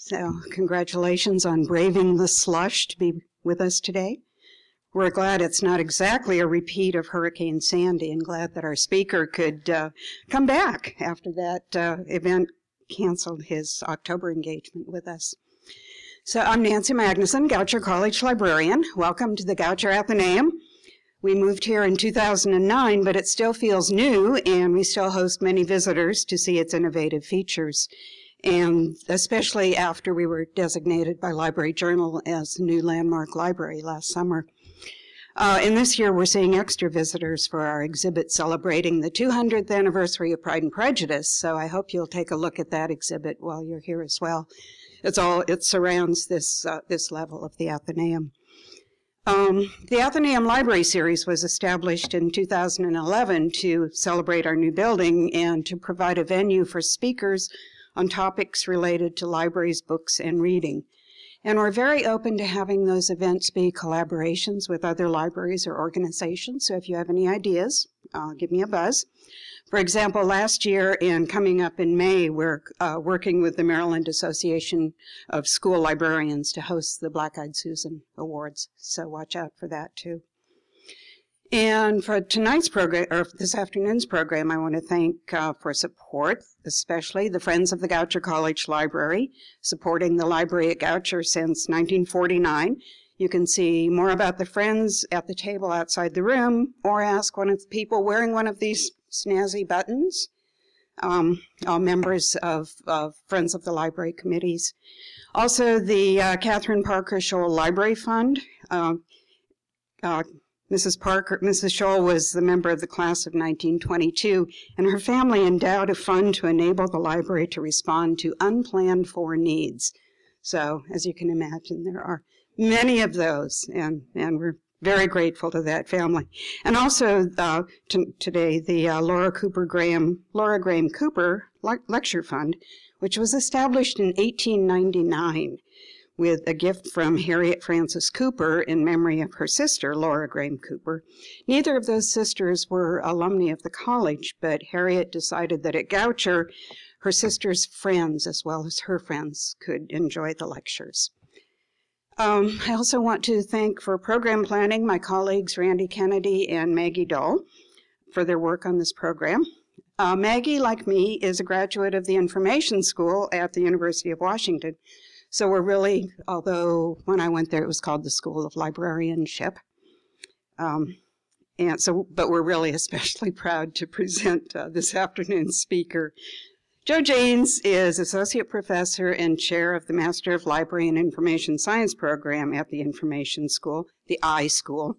So, congratulations on braving the slush to be with us today. We're glad it's not exactly a repeat of Hurricane Sandy and glad that our speaker could uh, come back after that uh, event canceled his October engagement with us. So, I'm Nancy Magnuson, Goucher College librarian. Welcome to the Goucher Athenaeum. We moved here in 2009, but it still feels new, and we still host many visitors to see its innovative features and especially after we were designated by Library Journal as new landmark library last summer. Uh, and this year we're seeing extra visitors for our exhibit celebrating the 200th anniversary of Pride and Prejudice. So I hope you'll take a look at that exhibit while you're here as well. It's all it surrounds this uh, this level of the Athenaeum. Um, the Athenaeum Library Series was established in 2011 to celebrate our new building and to provide a venue for speakers on topics related to libraries, books, and reading. And we're very open to having those events be collaborations with other libraries or organizations. So if you have any ideas, uh, give me a buzz. For example, last year and coming up in May, we're uh, working with the Maryland Association of School Librarians to host the Black Eyed Susan Awards. So watch out for that too. And for tonight's program, or this afternoon's program, I want to thank uh, for support, especially the Friends of the Goucher College Library, supporting the library at Goucher since 1949. You can see more about the Friends at the table outside the room, or ask one of the people wearing one of these snazzy buttons, um, all members of, of, Friends of the Library committees. Also, the uh, Catherine Parker Scholl Library Fund. Uh, uh Mrs. Parker, Mrs. Scholl was the member of the class of 1922, and her family endowed a fund to enable the library to respond to unplanned for needs. So, as you can imagine, there are many of those, and, and we're very grateful to that family. And also uh, t- today, the uh, Laura Cooper Graham, Laura Graham Cooper Le- Lecture Fund, which was established in 1899 with a gift from Harriet Frances Cooper in memory of her sister, Laura Graham Cooper. Neither of those sisters were alumni of the college, but Harriet decided that at Goucher, her sister's friends, as well as her friends, could enjoy the lectures. Um, I also want to thank for program planning my colleagues Randy Kennedy and Maggie Dull for their work on this program. Uh, Maggie, like me, is a graduate of the Information School at the University of Washington, so we're really, although when I went there it was called the School of Librarianship. Um, and so, but we're really especially proud to present uh, this afternoon's speaker. Joe Janes is Associate Professor and Chair of the Master of Library and Information Science program at the Information School, the I School.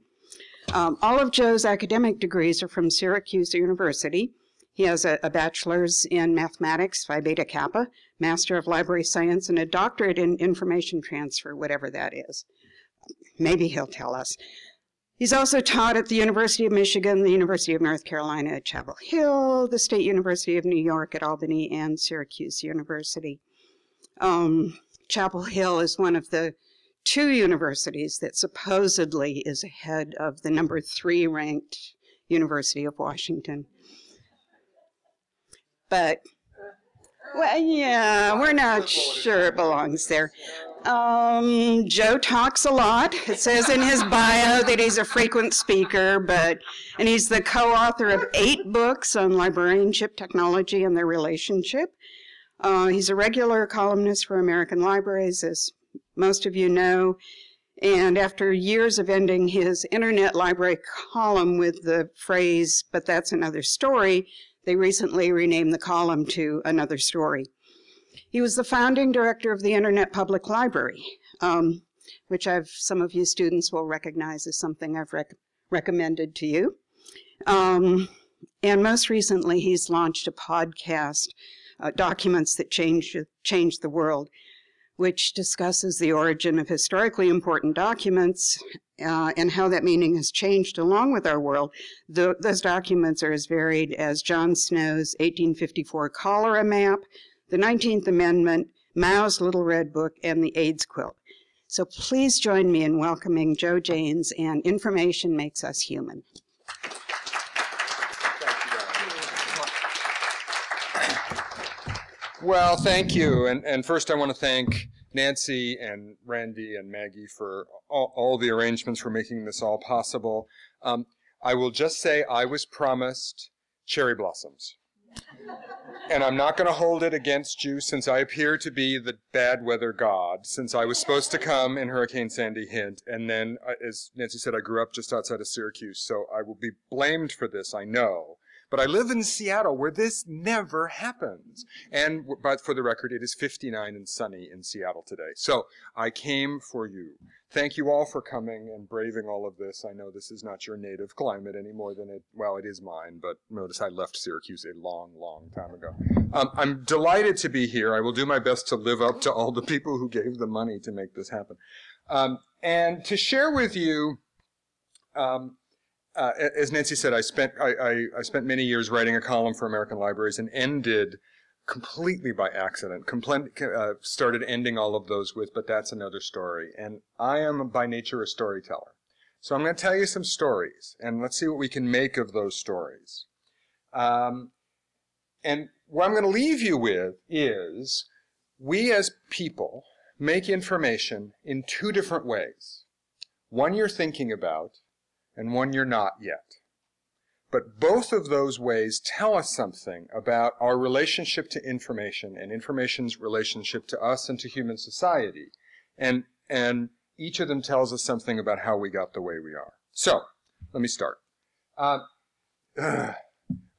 Um, all of Joe's academic degrees are from Syracuse University. He has a, a bachelor's in mathematics, Phi Beta Kappa, Master of Library Science, and a doctorate in information transfer, whatever that is. Maybe he'll tell us. He's also taught at the University of Michigan, the University of North Carolina at Chapel Hill, the State University of New York at Albany, and Syracuse University. Um, Chapel Hill is one of the two universities that supposedly is ahead of the number three ranked University of Washington. But well, yeah, we're not sure it belongs there. Um, Joe talks a lot. It says in his bio that he's a frequent speaker, but and he's the co-author of eight books on librarianship technology and their relationship. Uh, he's a regular columnist for American Libraries, as most of you know. And after years of ending his internet library column with the phrase, but that's another story, they recently renamed the column to Another Story. He was the founding director of the Internet Public Library, um, which I've some of you students will recognize as something I've rec- recommended to you. Um, and most recently, he's launched a podcast, uh, Documents That Changed, Changed the World, which discusses the origin of historically important documents uh, and how that meaning has changed along with our world. The, those documents are as varied as John Snow's 1854 cholera map, the 19th Amendment, Mao's Little Red Book, and the AIDS quilt. So please join me in welcoming Joe Janes and Information Makes Us Human. Well, thank you. And, and first, I want to thank Nancy and Randy and Maggie for all, all the arrangements for making this all possible. Um, I will just say I was promised cherry blossoms. And I'm not going to hold it against you since I appear to be the bad weather god, since I was supposed to come in Hurricane Sandy hint. And then, uh, as Nancy said, I grew up just outside of Syracuse, so I will be blamed for this, I know. But I live in Seattle where this never happens. And, but for the record, it is 59 and sunny in Seattle today. So I came for you. Thank you all for coming and braving all of this. I know this is not your native climate any more than it, well, it is mine, but notice I left Syracuse a long, long time ago. Um, I'm delighted to be here. I will do my best to live up to all the people who gave the money to make this happen. Um, and to share with you, um, uh, as Nancy said, I spent I, I, I, spent many years writing a column for American Libraries and ended completely by accident. Compl- uh, started ending all of those with, but that's another story. And I am by nature a storyteller, so I'm going to tell you some stories, and let's see what we can make of those stories. Um, and what I'm going to leave you with is we as people make information in two different ways. One you're thinking about, and one you're not yet. But both of those ways tell us something about our relationship to information and information's relationship to us and to human society. And, and each of them tells us something about how we got the way we are. So, let me start. Uh,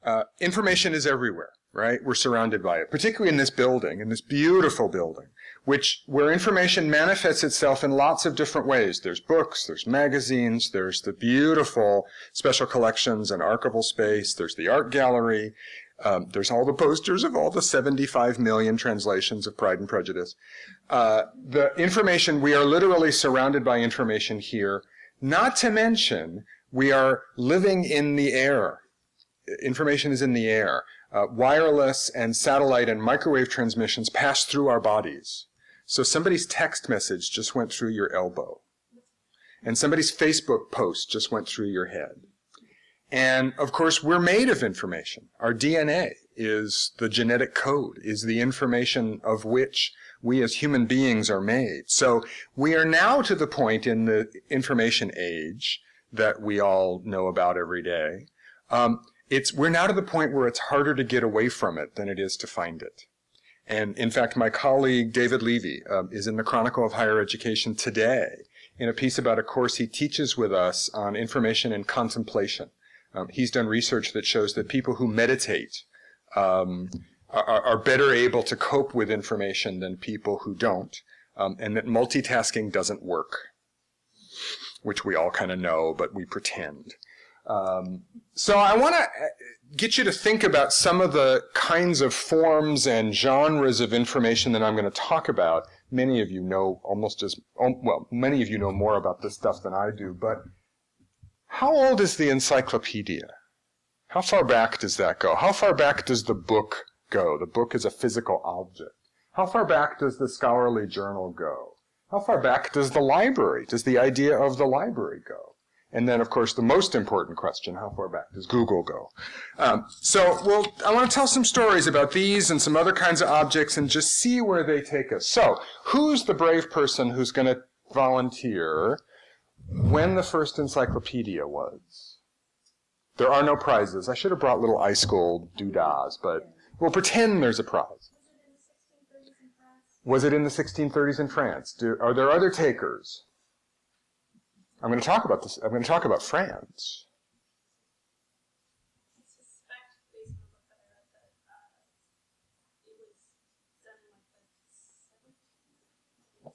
uh, information is everywhere, right? We're surrounded by it, particularly in this building, in this beautiful building which where information manifests itself in lots of different ways. There's books, there's magazines, there's the beautiful special collections and archival space, there's the art gallery, um, there's all the posters of all the 75 million translations of Pride and Prejudice. Uh, the information, we are literally surrounded by information here, not to mention we are living in the air. Information is in the air. Uh, wireless and satellite and microwave transmissions pass through our bodies. So somebody's text message just went through your elbow. And somebody's Facebook post just went through your head. And of course, we're made of information. Our DNA is the genetic code, is the information of which we as human beings are made. So we are now to the point in the information age that we all know about every day. Um, it's, we're now to the point where it's harder to get away from it than it is to find it. And in fact, my colleague David Levy um, is in the Chronicle of Higher Education today in a piece about a course he teaches with us on information and contemplation. Um, he's done research that shows that people who meditate um, are, are, better able to cope with information than people who don't, um, and that multitasking doesn't work, which we all kind of know, but we pretend. Um, so I want to get you to think about some of the kinds of forms and genres of information that I'm going to talk about. Many of you know almost as, well, many of you know more about this stuff than I do, but how old is the encyclopedia? How far back does that go? How far back does the book go? The book is a physical object. How far back does the scholarly journal go? How far back does the library, does the idea of the library go? And then, of course, the most important question, how far back does Google go? Um, so, well, I want to tell some stories about these and some other kinds of objects and just see where they take us. So, who's the brave person who's going to volunteer when the first encyclopedia was? There are no prizes. I should have brought little ice gold doodahs, but we'll pretend there's a prize. Was it in the 1630s in France? Do, are there other takers? I'm going to talk about this. I'm going to talk about France.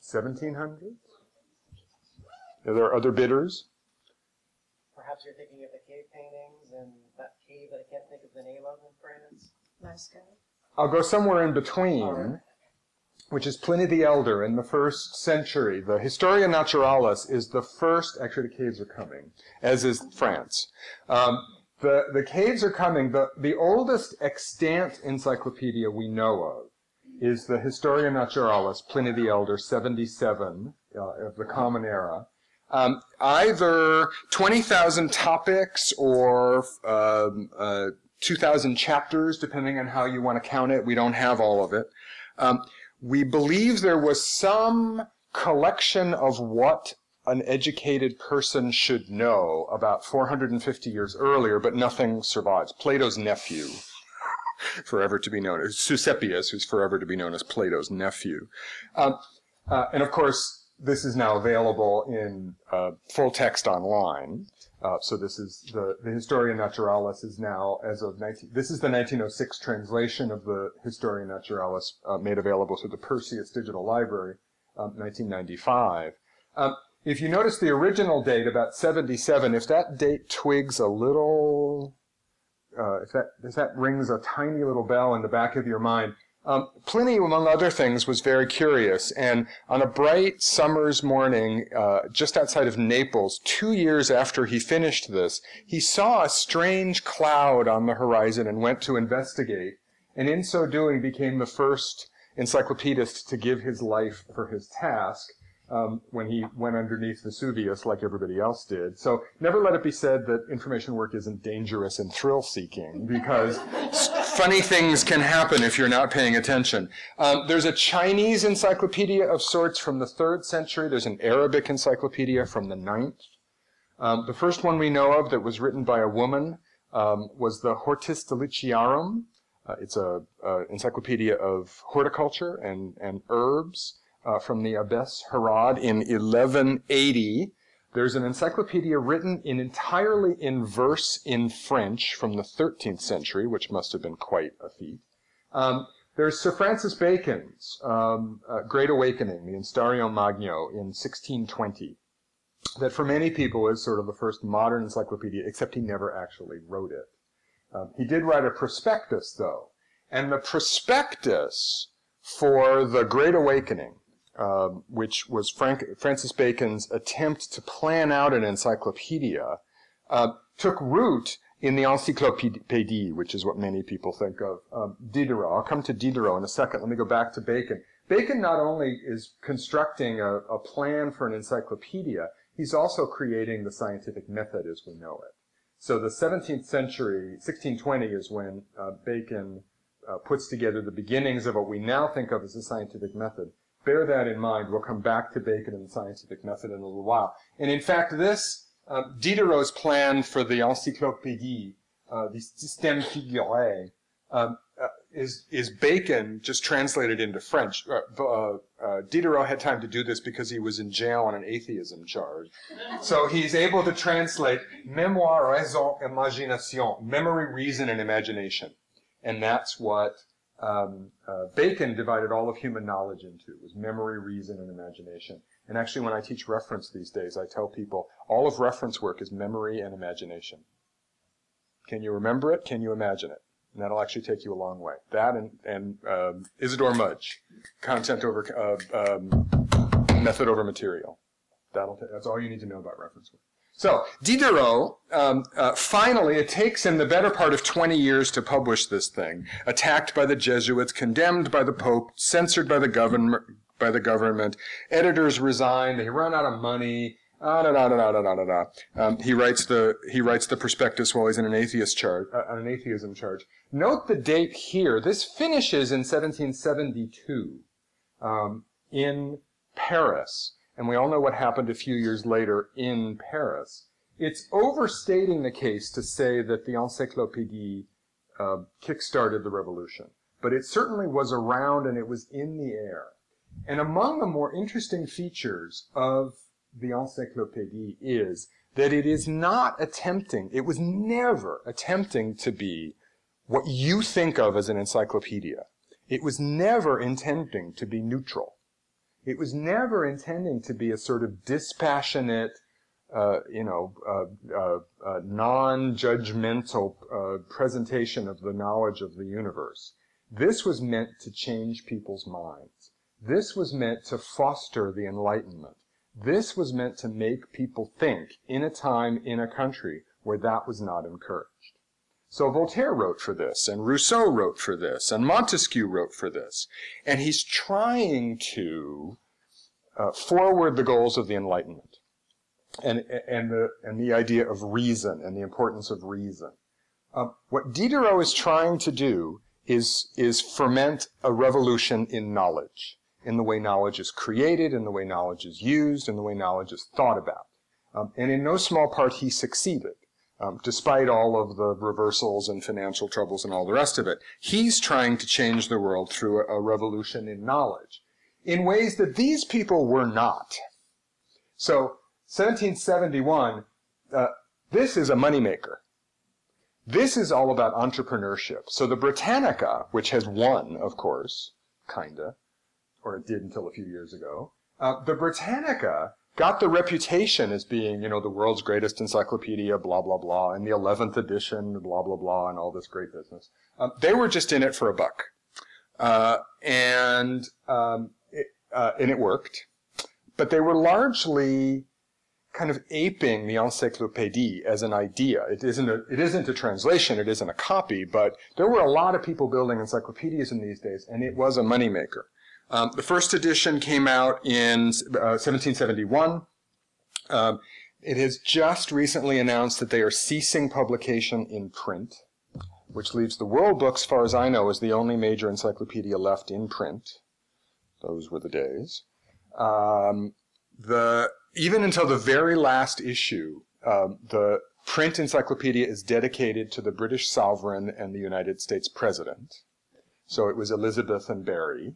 Seventeen hundred. Are there other bidders? Perhaps you're thinking of the cave paintings and that cave that I can't think of the name of in France. Lascaux. I'll go somewhere in between which is Pliny the Elder in the first century. The Historia Naturalis is the first, actually the caves are coming, as is France. Um, the, the caves are coming. The, the oldest extant encyclopedia we know of is the Historia Naturalis, Pliny the Elder, 77 uh, of the Common Era. Um, either 20,000 topics or um, uh, 2,000 chapters, depending on how you want to count it. We don't have all of it. Um, we believe there was some collection of what an educated person should know about 450 years earlier, but nothing survives. Plato's nephew, forever to be known as Speusippus, who's forever to be known as Plato's nephew. Um, uh, and of course, this is now available in uh, full text online. Uh, so this is the, the Historia Naturalis is now as of 19, this is the 1906 translation of the Historia Naturalis uh, made available through the Perseus Digital Library, um, 1995. Um, if you notice the original date, about 77, if that date twigs a little, uh, if that if that rings a tiny little bell in the back of your mind, um, Pliny, among other things, was very curious, and on a bright summer's morning, uh, just outside of Naples, two years after he finished this, he saw a strange cloud on the horizon and went to investigate, and in so doing became the first encyclopedist to give his life for his task um, when he went underneath Vesuvius like everybody else did. So never let it be said that information work isn't dangerous and thrill seeking because funny things can happen if you're not paying attention. Um, there's a Chinese encyclopedia of sorts from the third century. There's an Arabic encyclopedia from the ninth. Um, the first one we know of that was written by a woman um, was the Hortus Deliciarum. Uh, it's a, encyclopedia of horticulture and, and herbs uh, from the Abbess Herrad in 1180. There's an encyclopedia written in entirely in verse in French from the 13th century, which must have been quite a feat. Um, there's Sir Francis Bacon's um, uh, Great Awakening, the Instauratio Magna, in 1620, that for many people is sort of the first modern encyclopedia, except he never actually wrote it. Um, he did write a prospectus, though, and the prospectus for the Great Awakening um, which was Frank, Francis Bacon's attempt to plan out an encyclopedia, uh, took root in the Encyclopédie, which is what many people think of. Um, Diderot. I'll come to Diderot in a second. Let me go back to Bacon. Bacon not only is constructing a, a plan for an encyclopedia, he's also creating the scientific method as we know it. So the 17th century, 1620 is when uh, Bacon uh, puts together the beginnings of what we now think of as the scientific method bear that in mind. We'll come back to Bacon and the scientific method in a little while. And in fact, this uh, Diderot's plan for the encyclopédie, uh, the système figuré, um, uh, is is Bacon just translated into French. Uh, uh, uh, Diderot had time to do this because he was in jail on an atheism charge, so he's able to translate mémoire, raison, imagination, memory, reason, and imagination, and that's what um, uh, Bacon divided all of human knowledge into was memory, reason, and imagination. And actually, when I teach reference these days, I tell people all of reference work is memory and imagination. Can you remember it? Can you imagine it? And that'll actually take you a long way. That and, and um, Isadore Mudge, content over uh, um, method over material. That'll t- that's all you need to know about reference work. So Diderot, um, uh, finally, it takes him the better part of 20 years to publish this thing. Attacked by the Jesuits, condemned by the Pope, censored by the government, by the government. Editors resign. They run out of money. Ah, da, da, da, da, da, da, da. Um, he writes the he writes the prospectus while he's in an atheist charge, uh, an atheism charge. Note the date here. This finishes in 1772 um, in Paris and we all know what happened a few years later in Paris. It's overstating the case to say that the Encyclopédie uh, kickstarted the revolution, but it certainly was around and it was in the air. And among the more interesting features of the Encyclopédie is that it is not attempting, it was never attempting to be what you think of as an encyclopedia. It was never intending to be neutral. It was never intending to be a sort of dispassionate, uh, you know, uh, uh, uh non-judgmental uh, presentation of the knowledge of the universe. This was meant to change people's minds. This was meant to foster the Enlightenment. This was meant to make people think in a time, in a country where that was not encouraged. So Voltaire wrote for this, and Rousseau wrote for this, and Montesquieu wrote for this. And he's trying to uh, forward the goals of the Enlightenment and, and, the, and the idea of reason and the importance of reason. Uh, what Diderot is trying to do is, is ferment a revolution in knowledge, in the way knowledge is created, in the way knowledge is used, in the way knowledge is thought about. Um, and in no small part, he succeeded. Um, despite all of the reversals and financial troubles and all the rest of it, he's trying to change the world through a, a revolution in knowledge in ways that these people were not. So, 1771, uh, this is a moneymaker. This is all about entrepreneurship. So the Britannica, which has won, of course, kinda, or it did until a few years ago, uh, the Britannica got the reputation as being, you know, the world's greatest encyclopedia, blah, blah, blah, and the 11th edition, blah, blah, blah, and all this great business. Um, they were just in it for a buck. Uh, and, um, it, uh, and it worked. But they were largely kind of aping the encyclopédie as an idea. It isn't a, it isn't a translation, it isn't a copy, but there were a lot of people building encyclopedias in these days, and it was a moneymaker. Um, the first edition came out in uh, 1771. Um, it has just recently announced that they are ceasing publication in print, which leaves the World Book, as far as I know, as the only major encyclopedia left in print. Those were the days. Um, the even until the very last issue, um, the print encyclopedia is dedicated to the British sovereign and the United States president. So it was Elizabeth and Barry.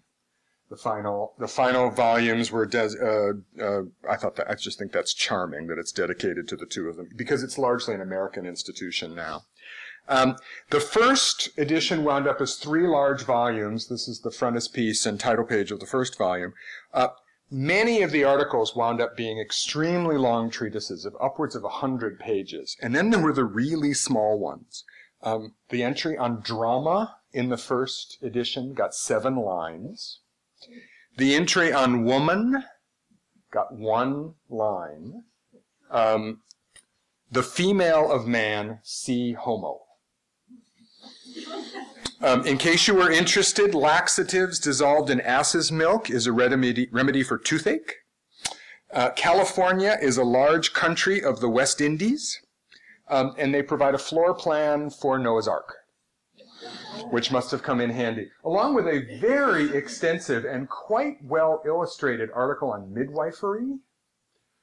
The final, the final volumes were, des- uh, uh, I thought that, I just think that's charming that it's dedicated to the two of them because it's largely an American institution now. Um, the first edition wound up as three large volumes. This is the frontispiece and title page of the first volume. Uh, many of the articles wound up being extremely long treatises of upwards of 100 pages. And then there were the really small ones. Um, the entry on drama in the first edition got seven lines. The entry on woman got one line. Um, the female of man, see homo. Um, in case you were interested, laxatives dissolved in ass's milk is a remedy, remedy for toothache. Uh, California is a large country of the West Indies, um, and they provide a floor plan for Noah's Ark, which must have come in handy, along with a very extensive and quite well illustrated article on midwifery,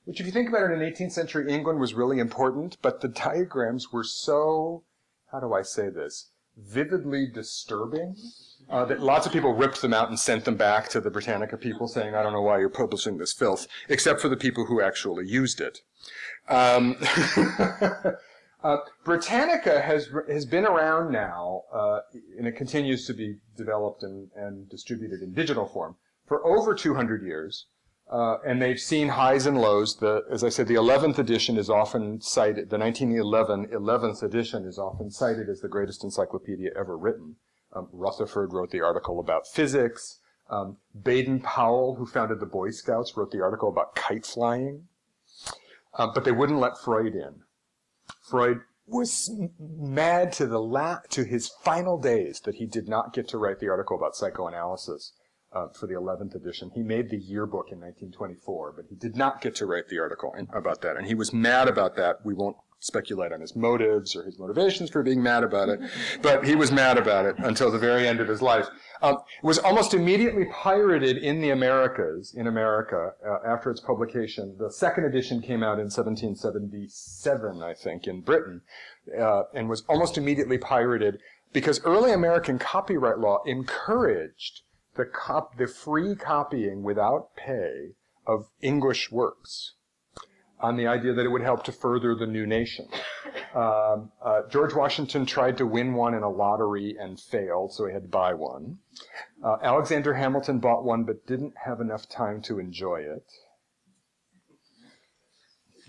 which, if you think about it, in 18th century England was really important, but the diagrams were so, how do I say this? vividly disturbing uh, that lots of people ripped them out and sent them back to the Britannica people saying, I don't know why you're publishing this filth, except for the people who actually used it. Um, uh, Britannica has, has been around now, uh, and it continues to be developed and, and distributed in digital form for over 200 years. Uh, and they've seen highs and lows. The, as I said, the 11th edition is often cited, the 1911 11th edition is often cited as the greatest encyclopedia ever written. Um, Rutherford wrote the article about physics. Um, Baden Powell, who founded the Boy Scouts, wrote the article about kite flying. Uh, but they wouldn't let Freud in. Freud was mad to the la- to his final days that he did not get to write the article about psychoanalysis uh, for the 11th edition. He made the yearbook in 1924, but he did not get to write the article in, about that. And he was mad about that. We won't speculate on his motives or his motivations for being mad about it, but he was mad about it until the very end of his life. Um, it was almost immediately pirated in the Americas, in America, uh, after its publication. The second edition came out in 1777, I think, in Britain, uh, and was almost immediately pirated because early American copyright law encouraged the, cop, the free copying without pay of English works on the idea that it would help to further the new nation. Um, uh, George Washington tried to win one in a lottery and failed, so he had to buy one. Uh, Alexander Hamilton bought one but didn't have enough time to enjoy it.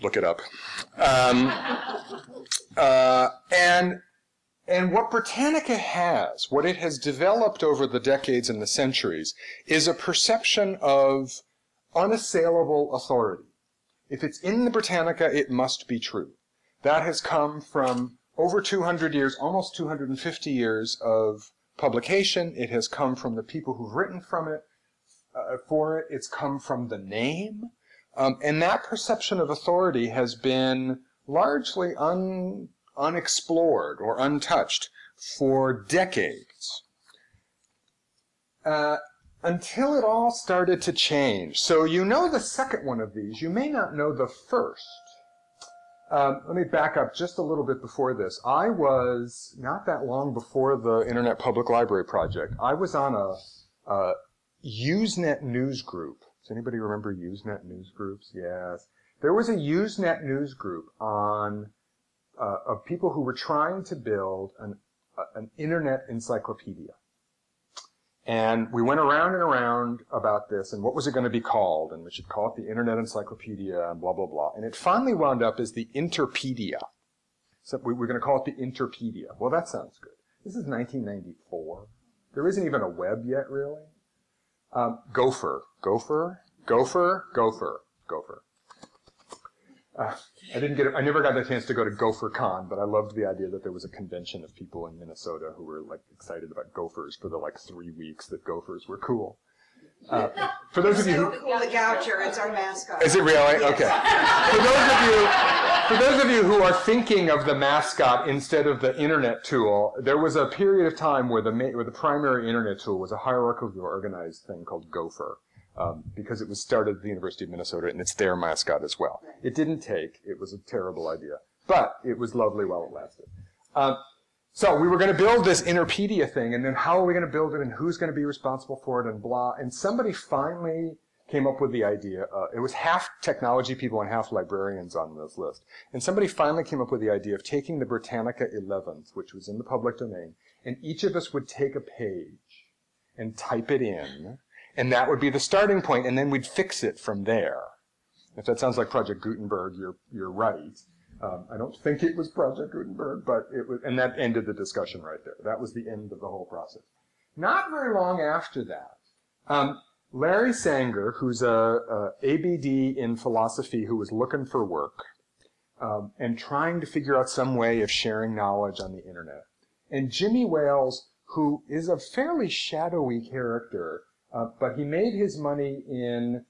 Look it up. Um, uh, and and what Britannica has, what it has developed over the decades and the centuries, is a perception of unassailable authority. If it's in the Britannica, it must be true. That has come from over 200 years, almost 250 years of publication. It has come from the people who've written from it, uh, for it. It's come from the name. Um, and that perception of authority has been largely un unexplored or untouched for decades. Uh, until it all started to change. So you know the second one of these. You may not know the first. Um, let me back up just a little bit before this. I was not that long before the Internet Public Library project. I was on a, a Usenet news group. Does anybody remember Usenet news groups? Yes. There was a Usenet news group on uh, of people who were trying to build an, uh, an internet encyclopedia. And we went around and around about this and what was it going to be called? And we should call it the Internet Encyclopedia and blah, blah, blah. And it finally wound up as the Interpedia. So we, we're going to call it the Interpedia. Well, that sounds good. This is 1994. There isn't even a web yet, really. Um, Gopher. Gopher? Gopher? Gopher. Gopher. Uh, I didn't get. I never got the chance to go to Gopher Con, but I loved the idea that there was a convention of people in Minnesota who were like excited about gophers for the like three weeks that gophers were cool. Uh, for those of you who, Cool the Goucher, it's our mascot. is it really okay? For those of you, for those of you who are thinking of the mascot instead of the internet tool, there was a period of time where the ma- where the primary internet tool was a hierarchically organized thing called Gopher um, because it was started at the University of Minnesota and it's their mascot as well. It didn't take. It was a terrible idea, but it was lovely while it lasted. Um, so we were going to build this Interpedia thing, and then how are we going to build it, and who's going to be responsible for it, and blah. And somebody finally came up with the idea. Uh, it was half technology people and half librarians on this list. And somebody finally came up with the idea of taking the Britannica 11th, which was in the public domain, and each of us would take a page and type it in, and that would be the starting point, and then we'd fix it from there. If that sounds like Project Gutenberg, you're, you're right. Um, I don't think it was Project Gutenberg, but it was, and that ended the discussion right there. That was the end of the whole process. Not very long after that, um, Larry Sanger, who's a, a, ABD in philosophy who was looking for work um, and trying to figure out some way of sharing knowledge on the internet, and Jimmy Wales, who is a fairly shadowy character, uh, but he made his money in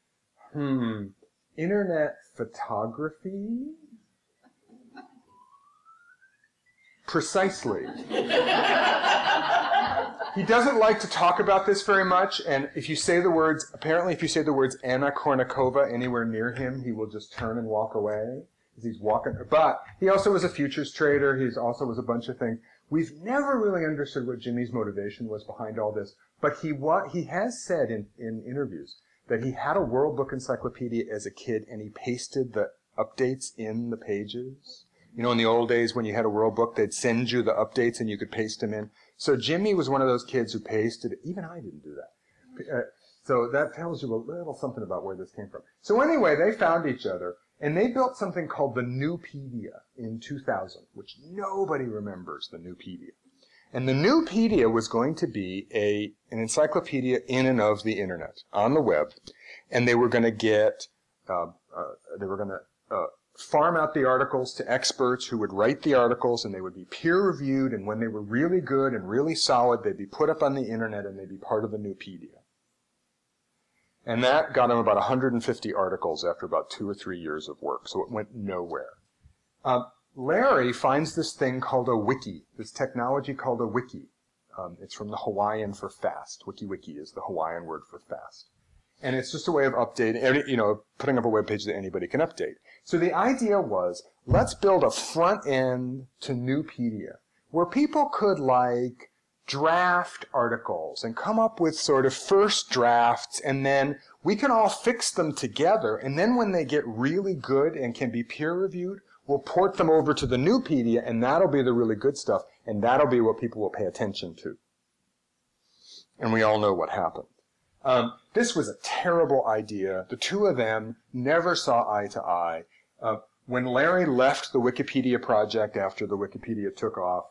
hmm, internet photography. Precisely. he doesn't like to talk about this very much, and if you say the words, apparently, if you say the words Anna Kournikova anywhere near him, he will just turn and walk away as he's walking. But he also was a futures trader. He also was a bunch of things. We've never really understood what Jimmy's motivation was behind all this, but he what he has said in, in interviews that he had a World Book Encyclopedia as a kid, and he pasted the updates in the pages. You know, in the old days when you had a World Book, they'd send you the updates and you could paste them in. So Jimmy was one of those kids who pasted. Even I didn't do that. Uh, so that tells you a little something about where this came from. So anyway, they found each other and they built something called the Nupedia in 2000, which nobody remembers the Nupedia. And the Nupedia was going to be a an encyclopedia in and of the internet on the web, and they were going to get uh, uh, they were going to uh, farm out the articles to experts who would write the articles, and they would be peer reviewed. And when they were really good and really solid, they'd be put up on the internet and they'd be part of the Nupedia. And that got him about 150 articles after about two or three years of work, so it went nowhere. Um, Larry finds this thing called a wiki, this technology called a wiki. Um, it's from the Hawaiian for fast. WikiWiki is the Hawaiian word for fast. And it's just a way of updating, you know, putting up a web page that anybody can update. So the idea was, let's build a front end to Nupedia where people could like draft articles and come up with sort of first drafts and then we can all fix them together and then when they get really good and can be peer reviewed we'll port them over to the Nupedia and that'll be the really good stuff and that'll be what people will pay attention to. And we all know what happened. Um, this was a terrible idea. The two of them never saw eye to eye. Uh, when larry left the wikipedia project after the wikipedia took off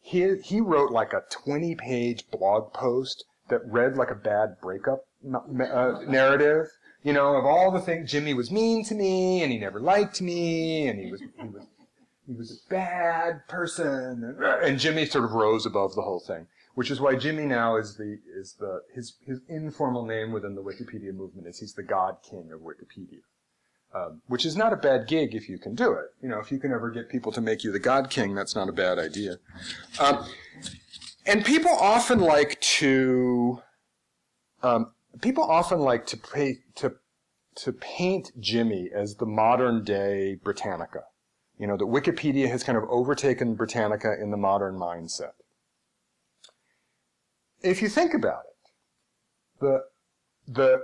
he, he wrote like a 20 page blog post that read like a bad breakup uh, narrative, you know, of all the things Jimmy was mean to me and he never liked me and he was, he was, he was a bad person. And, Jimmy sort of rose above the whole thing, which is why Jimmy now is the, is the, his, his informal name within the Wikipedia movement is he's the God King of Wikipedia. Um, which is not a bad gig if you can do it. You know, if you can ever get people to make you the God King, that's not a bad idea. Um, and people often like to um, people often like to pay to to paint Jimmy as the modern day Britannica. You know, that Wikipedia has kind of overtaken Britannica in the modern mindset. If you think about it, the the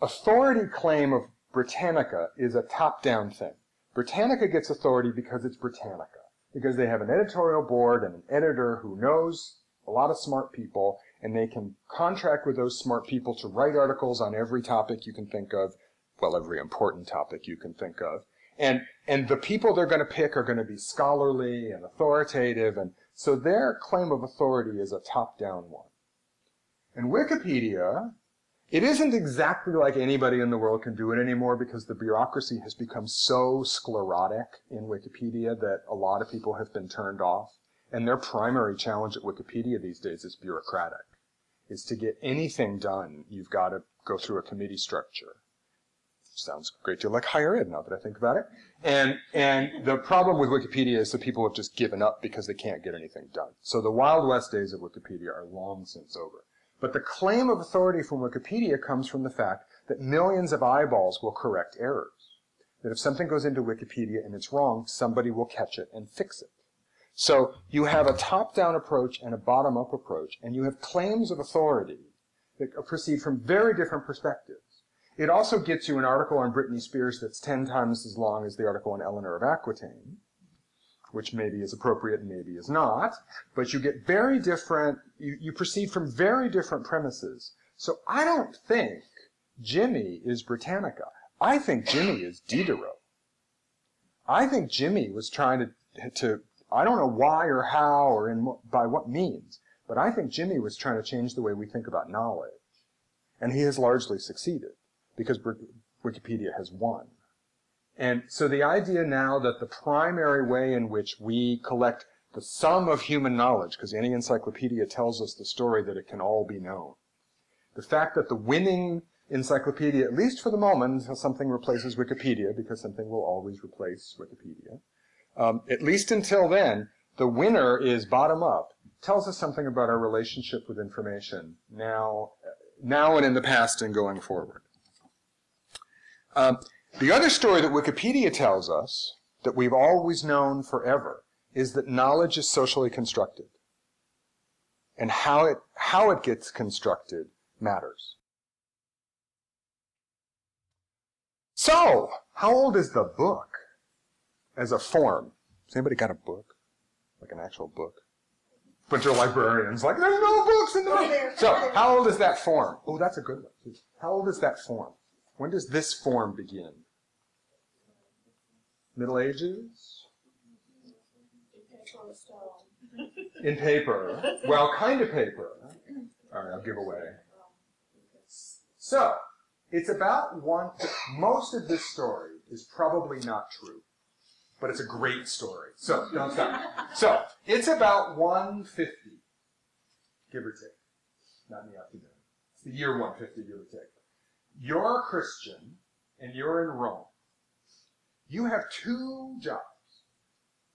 authority claim of Britannica is a top-down thing. Britannica gets authority because it's Britannica, because they have an editorial board and an editor who knows a lot of smart people, and they can contract with those smart people to write articles on every topic you can think of, well, every important topic you can think of. And, and the people they're going to pick are going to be scholarly and authoritative, and so their claim of authority is a top-down one. And Wikipedia it isn't exactly like anybody in the world can do it anymore because the bureaucracy has become so sclerotic in Wikipedia that a lot of people have been turned off. And their primary challenge at Wikipedia these days is bureaucratic. Is to get anything done, you've got to go through a committee structure. Sounds a great deal like higher ed now that I think about it. And, and the problem with Wikipedia is that people have just given up because they can't get anything done. So the Wild West days of Wikipedia are long since over. But the claim of authority from Wikipedia comes from the fact that millions of eyeballs will correct errors. That if something goes into Wikipedia and it's wrong, somebody will catch it and fix it. So you have a top-down approach and a bottom-up approach, and you have claims of authority that proceed from very different perspectives. It also gets you an article on Britney Spears that's ten times as long as the article on Eleanor of Aquitaine which maybe is appropriate and maybe is not, but you get very different, you, you proceed from very different premises. So I don't think Jimmy is Britannica. I think Jimmy is Diderot. I think Jimmy was trying to, to I don't know why or how or in by what means, but I think Jimmy was trying to change the way we think about knowledge. And he has largely succeeded because Wikipedia has won. And so the idea now that the primary way in which we collect the sum of human knowledge, because any encyclopedia tells us the story that it can all be known. The fact that the winning encyclopedia, at least for the moment, until something replaces Wikipedia, because something will always replace Wikipedia, um, at least until then, the winner is bottom up, tells us something about our relationship with information now, now and in the past and going forward. Um, the other story that Wikipedia tells us, that we've always known forever, is that knowledge is socially constructed. And how it, how it gets constructed matters. So, how old is the book as a form? Has anybody got a book? Like an actual book? Bunch of librarians like, there's no books in the oh, book. So, how old is that form? Oh, that's a good one. How old is that form? When does this form begin? Middle Ages? In paper. Well, kind of paper. All right, I'll give away. So, it's about one, most of this story is probably not true, but it's a great story. So, don't stop. So, it's about 150, give or take. Not in the afternoon. It's the year 150, give or take. You're a Christian, and you're in Rome. You have two jobs.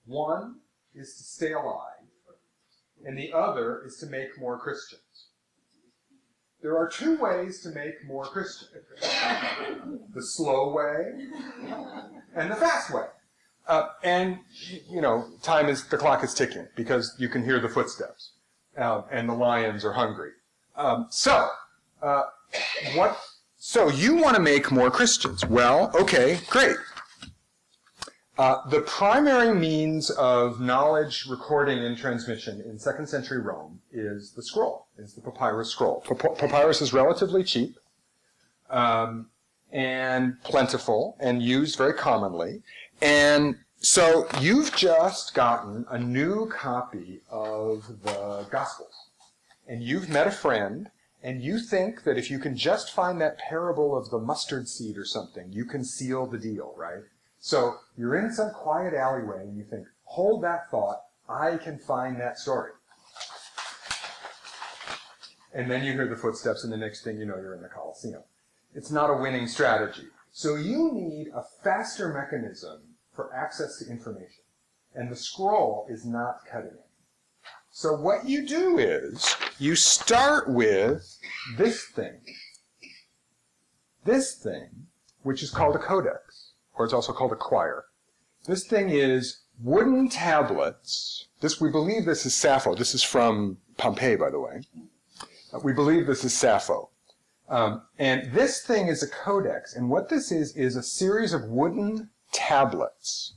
One is to stay alive, and the other is to make more Christians. There are two ways to make more Christians the slow way and the fast way. Uh, and, you know, time is, the clock is ticking because you can hear the footsteps, uh, and the lions are hungry. Um, so, uh, what, so you want to make more Christians. Well, okay, great. Uh, the primary means of knowledge recording and transmission in second century Rome is the scroll, is the papyrus scroll. papyrus is relatively cheap um, and plentiful and used very commonly. And so you've just gotten a new copy of the Gospels. And you've met a friend and you think that if you can just find that parable of the mustard seed or something, you can seal the deal, right? So you're in some quiet alleyway and you think, hold that thought, I can find that story. And then you hear the footsteps and the next thing you know, you're in the Colosseum. It's not a winning strategy. So you need a faster mechanism for access to information. And the scroll is not cutting it. So what you do is you start with this thing. This thing, which is called a codex, or it's also called a quire. This thing is wooden tablets. This we believe this is Sappho. This is from Pompeii, by the way. Uh, we believe this is Sappho. Um, and this thing is a codex, and what this is is a series of wooden tablets.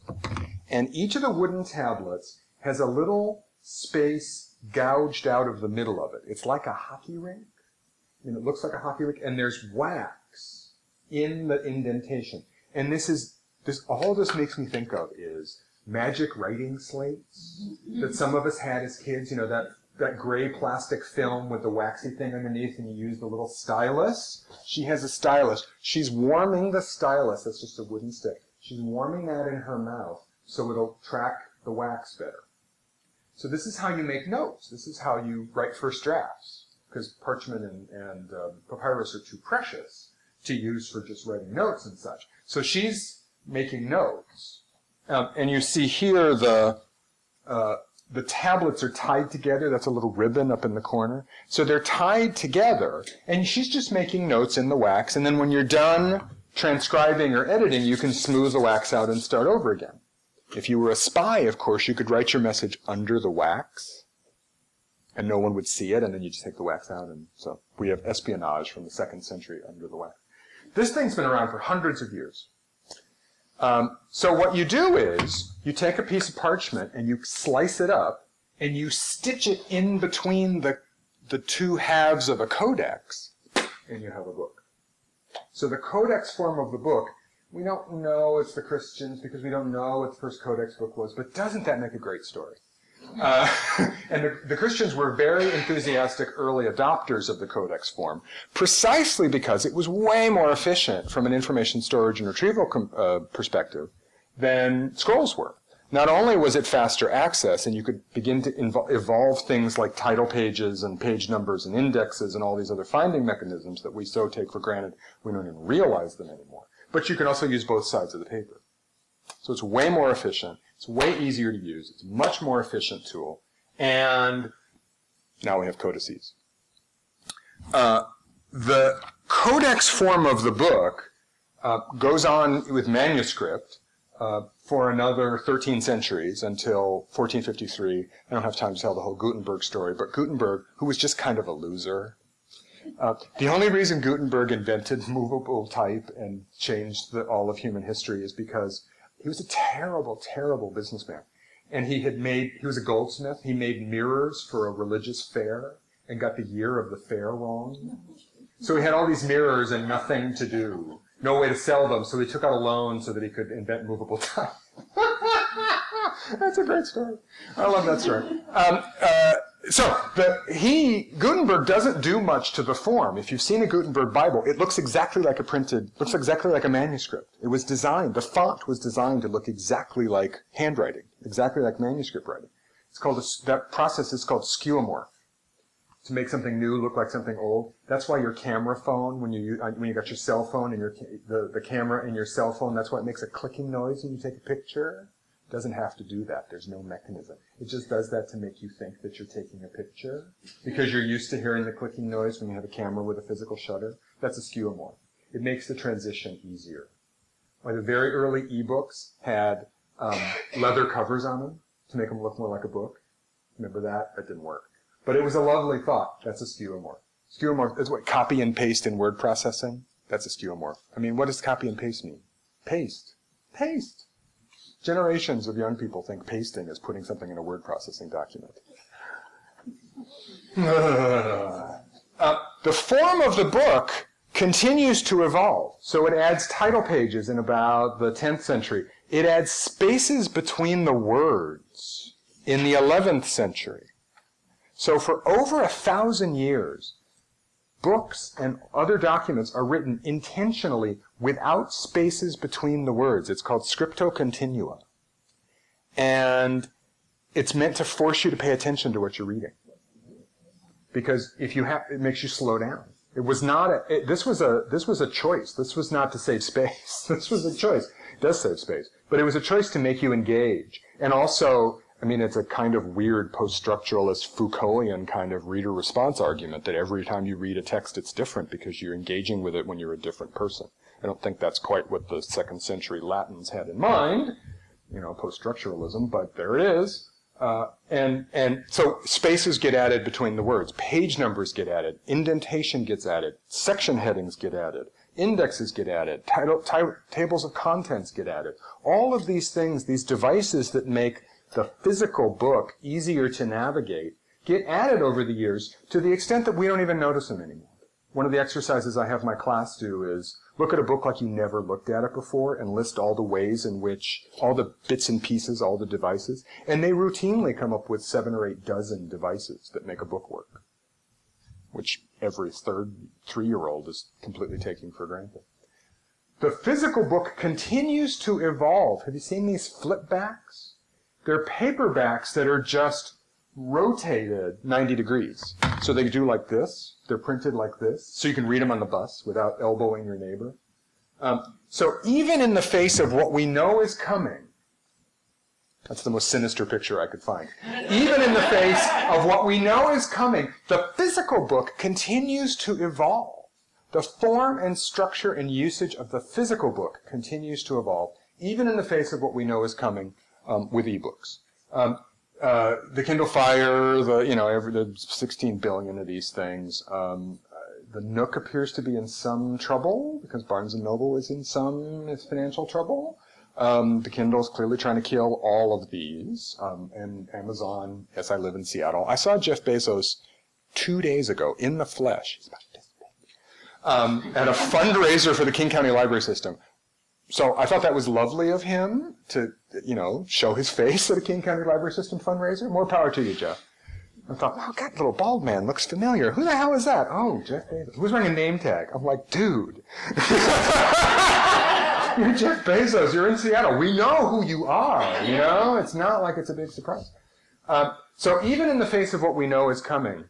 And each of the wooden tablets has a little space gouged out of the middle of it. It's like a hockey rink. I mean, it looks like a hockey rink, and there's wax in the indentation. And this is this all this makes me think of is magic writing slates that some of us had as kids. You know that that gray plastic film with the waxy thing underneath, and you use the little stylus. She has a stylus. She's warming the stylus. That's just a wooden stick. She's warming that in her mouth so it'll track the wax better. So this is how you make notes. This is how you write first drafts because parchment and, and uh, papyrus are too precious to use for just writing notes and such. So she's making notes, um, and you see here the uh, the tablets are tied together. That's a little ribbon up in the corner. So they're tied together, and she's just making notes in the wax. And then when you're done transcribing or editing, you can smooth the wax out and start over again. If you were a spy, of course, you could write your message under the wax, and no one would see it, and then you just take the wax out. And so we have espionage from the second century under the wax. This thing's been around for hundreds of years. Um, so what you do is you take a piece of parchment and you slice it up and you stitch it in between the the two halves of a codex, and you have a book. So the codex form of the book, we don't know it's the Christians because we don't know what the first codex book was, but doesn't that make a great story? Uh, and the, the, Christians were very enthusiastic early adopters of the codex form, precisely because it was way more efficient from an information storage and retrieval com- uh, perspective than scrolls were. Not only was it faster access, and you could begin to invo- evolve things like title pages and page numbers and indexes and all these other finding mechanisms that we so take for granted, we don't even realize them anymore. But you can also use both sides of the paper. So it's way more efficient. It's way easier to use. It's a much more efficient tool. And now we have codices. Uh, the codex form of the book uh, goes on with manuscript uh, for another 13 centuries until 1453. I don't have time to tell the whole Gutenberg story, but Gutenberg, who was just kind of a loser, uh, the only reason Gutenberg invented movable type and changed the, all of human history is because he was a terrible, terrible businessman. And he had made, he was a goldsmith. He made mirrors for a religious fair and got the year of the fair wrong. So he had all these mirrors and nothing to do. No way to sell them. So he took out a loan so that he could invent movable type. That's a great story. I love that story. Um, uh, so the, he Gutenberg doesn't do much to the form. If you've seen a Gutenberg Bible, it looks exactly like a printed, looks exactly like a manuscript. It was designed. The font was designed to look exactly like handwriting, exactly like manuscript writing. It's called a, that process is called skeuomorph. To make something new look like something old. That's why your camera phone, when you uh, when you got your cell phone and your the, the camera in your cell phone, that's why it makes a clicking noise when you take a picture It doesn't have to do that. There's no mechanism. It just does that to make you think that you're taking a picture because you're used to hearing the clicking noise when you have a camera with a physical shutter. That's a skeuomorph. It makes the transition easier. Like the very early ebooks had um, leather covers on them to make them look more like a book. Remember that? That didn't work. But it was a lovely thought. That's a skeuomorph. Skeuomorph is what copy and paste in word processing. That's a skeuomorph. I mean, what does copy and paste mean? Paste. Paste. Generations of young people think pasting is putting something in a word processing document. uh, the form of the book continues to evolve. So it adds title pages in about the 10th century. It adds spaces between the words in the 11th century. So for over a thousand years, books and other documents are written intentionally without spaces between the words. It's called scriptio continua. And it's meant to force you to pay attention to what you're reading. Because if you have, it makes you slow down. It was not a, it, this was a, this was a choice. This was not to save space. this was a choice. It does save space. But it was a choice to make you engage. And also, I mean, it's a kind of weird post-structuralist Foucaultian kind of reader response argument that every time you read a text, it's different because you're engaging with it when you're a different person. I don't think that's quite what the second century Latins had in mind, you know, post-structuralism, but there it is. Uh, and and so spaces get added between the words, page numbers get added, indentation gets added, section headings get added, indexes get added, title, tables of contents get added. All of these things, these devices that make the physical book easier to navigate, get added over the years to the extent that we don't even notice them anymore. One of the exercises I have my class do is look at a book like you never looked at it before and list all the ways in which, all the bits and pieces, all the devices. And they routinely come up with seven or eight dozen devices that make a book work, which every third three year old is completely taking for granted. The physical book continues to evolve. Have you seen these flipbacks? They're paperbacks that are just rotated 90 degrees. So they do like this. They're printed like this. So you can read them on the bus without elbowing your neighbor. Um, so even in the face of what we know is coming, that's the most sinister picture I could find. Even in the face of what we know is coming, the physical book continues to evolve. The form and structure and usage of the physical book continues to evolve, even in the face of what we know is coming um, with ebooks. Um, uh, the Kindle Fire, the you know, every the 16 billion of these things. Um, uh, the Nook appears to be in some trouble because Barnes and Noble is in some financial trouble. Um, the Kindle is clearly trying to kill all of these. Um, and Amazon, yes, I live in Seattle. I saw Jeff Bezos two days ago in the flesh. Um, at a fundraiser for the King County Library System so I thought that was lovely of him to, you know, show his face at a King County Library System fundraiser. More power to you, Jeff. I thought, oh, that little bald man looks familiar. Who the hell is that? Oh, Jeff Bezos. Who's wearing a name tag? I'm like, dude. you're Jeff Bezos. You're in Seattle. We know who you are. You know, it's not like it's a big surprise. Um, so even in the face of what we know is coming,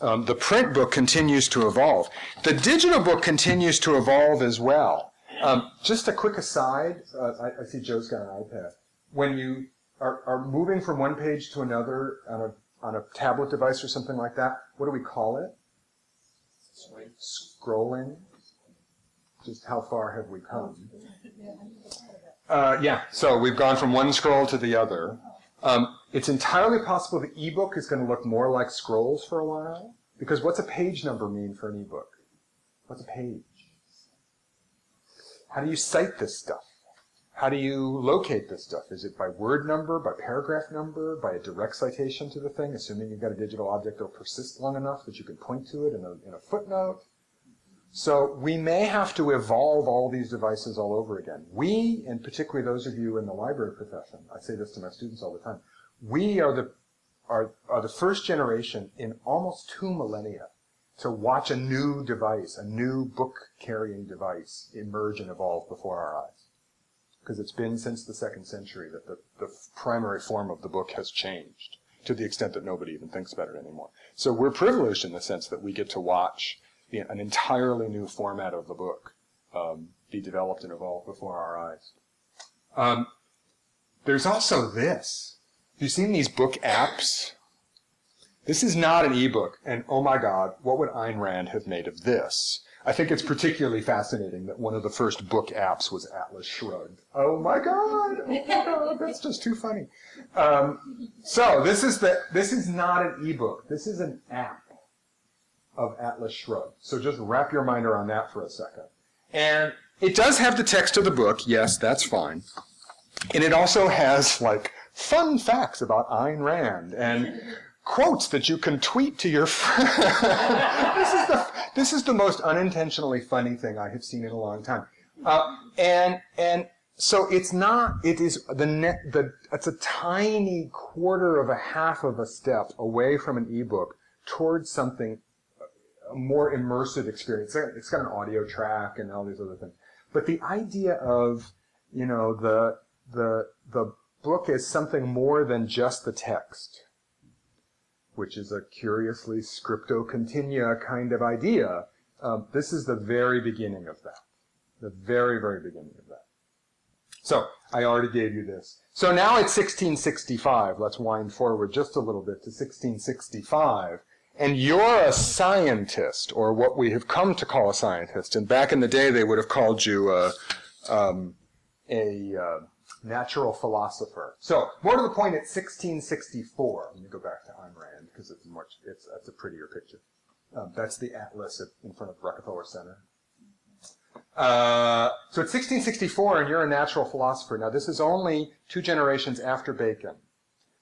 um, the print book continues to evolve. The digital book continues to evolve as well. Um, just a quick aside. Uh, I, I, see Joe's got an iPad. When you are, are moving from one page to another on a on a tablet device or something like that, what do we call it? Scrolling. Just how far have we come? Uh, yeah. So we've gone from one scroll to the other. Um, it's entirely possible the ebook is going to look more like scrolls for a while. Because what's a page number mean for an ebook? What's a page? How do you cite this stuff? How do you locate this stuff? Is it by word number, by paragraph number, by a direct citation to the thing, assuming you've got a digital object that'll persist long enough that you can point to it in a, in a footnote? So we may have to evolve all these devices all over again. We, and particularly those of you in the library profession, I say this to my students all the time, we are the, are, are the first generation in almost two millennia to watch a new device, a new book carrying device emerge and evolve before our eyes. Because it's been since the second century that the, the primary form of the book has changed to the extent that nobody even thinks about it anymore. So we're privileged in the sense that we get to watch the, an entirely new format of the book um, be developed and evolve before our eyes. Um, there's also this. Have you seen these book apps? This is not an ebook, and oh my God, what would Ayn Rand have made of this? I think it's particularly fascinating that one of the first book apps was Atlas Shrugged. Oh my God! Oh my God! That's just too funny. Um, so this is the this is not an ebook. This is an app of Atlas Shrugged. So just wrap your mind around that for a second. And it does have the text of the book. Yes, that's fine. And it also has like fun facts about Ayn Rand and quotes that you can tweet to your friends. this is the this is the most unintentionally funny thing I have seen in a long time. Uh, and and so it's not. It is the net. The it's a tiny quarter of a half of a step away from an ebook towards something a more immersive experience. It's got an audio track and all these other things. But the idea of you know the the the book is something more than just the text which is a curiously scriptio continua kind of idea, Um, this is the very beginning of that. The very, very beginning of that. So, I already gave you this. So now it's 1665. Let's wind forward just a little bit to 1665. And you're a scientist, or what we have come to call a scientist. And back in the day, they would have called you a, um, a uh, natural philosopher. So, more to the point, it's 1664. Let me go back to Ayn Rand because it's much. It's that's a prettier picture. Um, that's the atlas at, in front of Rockefeller Center. Uh, so it's 1664, and you're a natural philosopher. Now, this is only two generations after Bacon.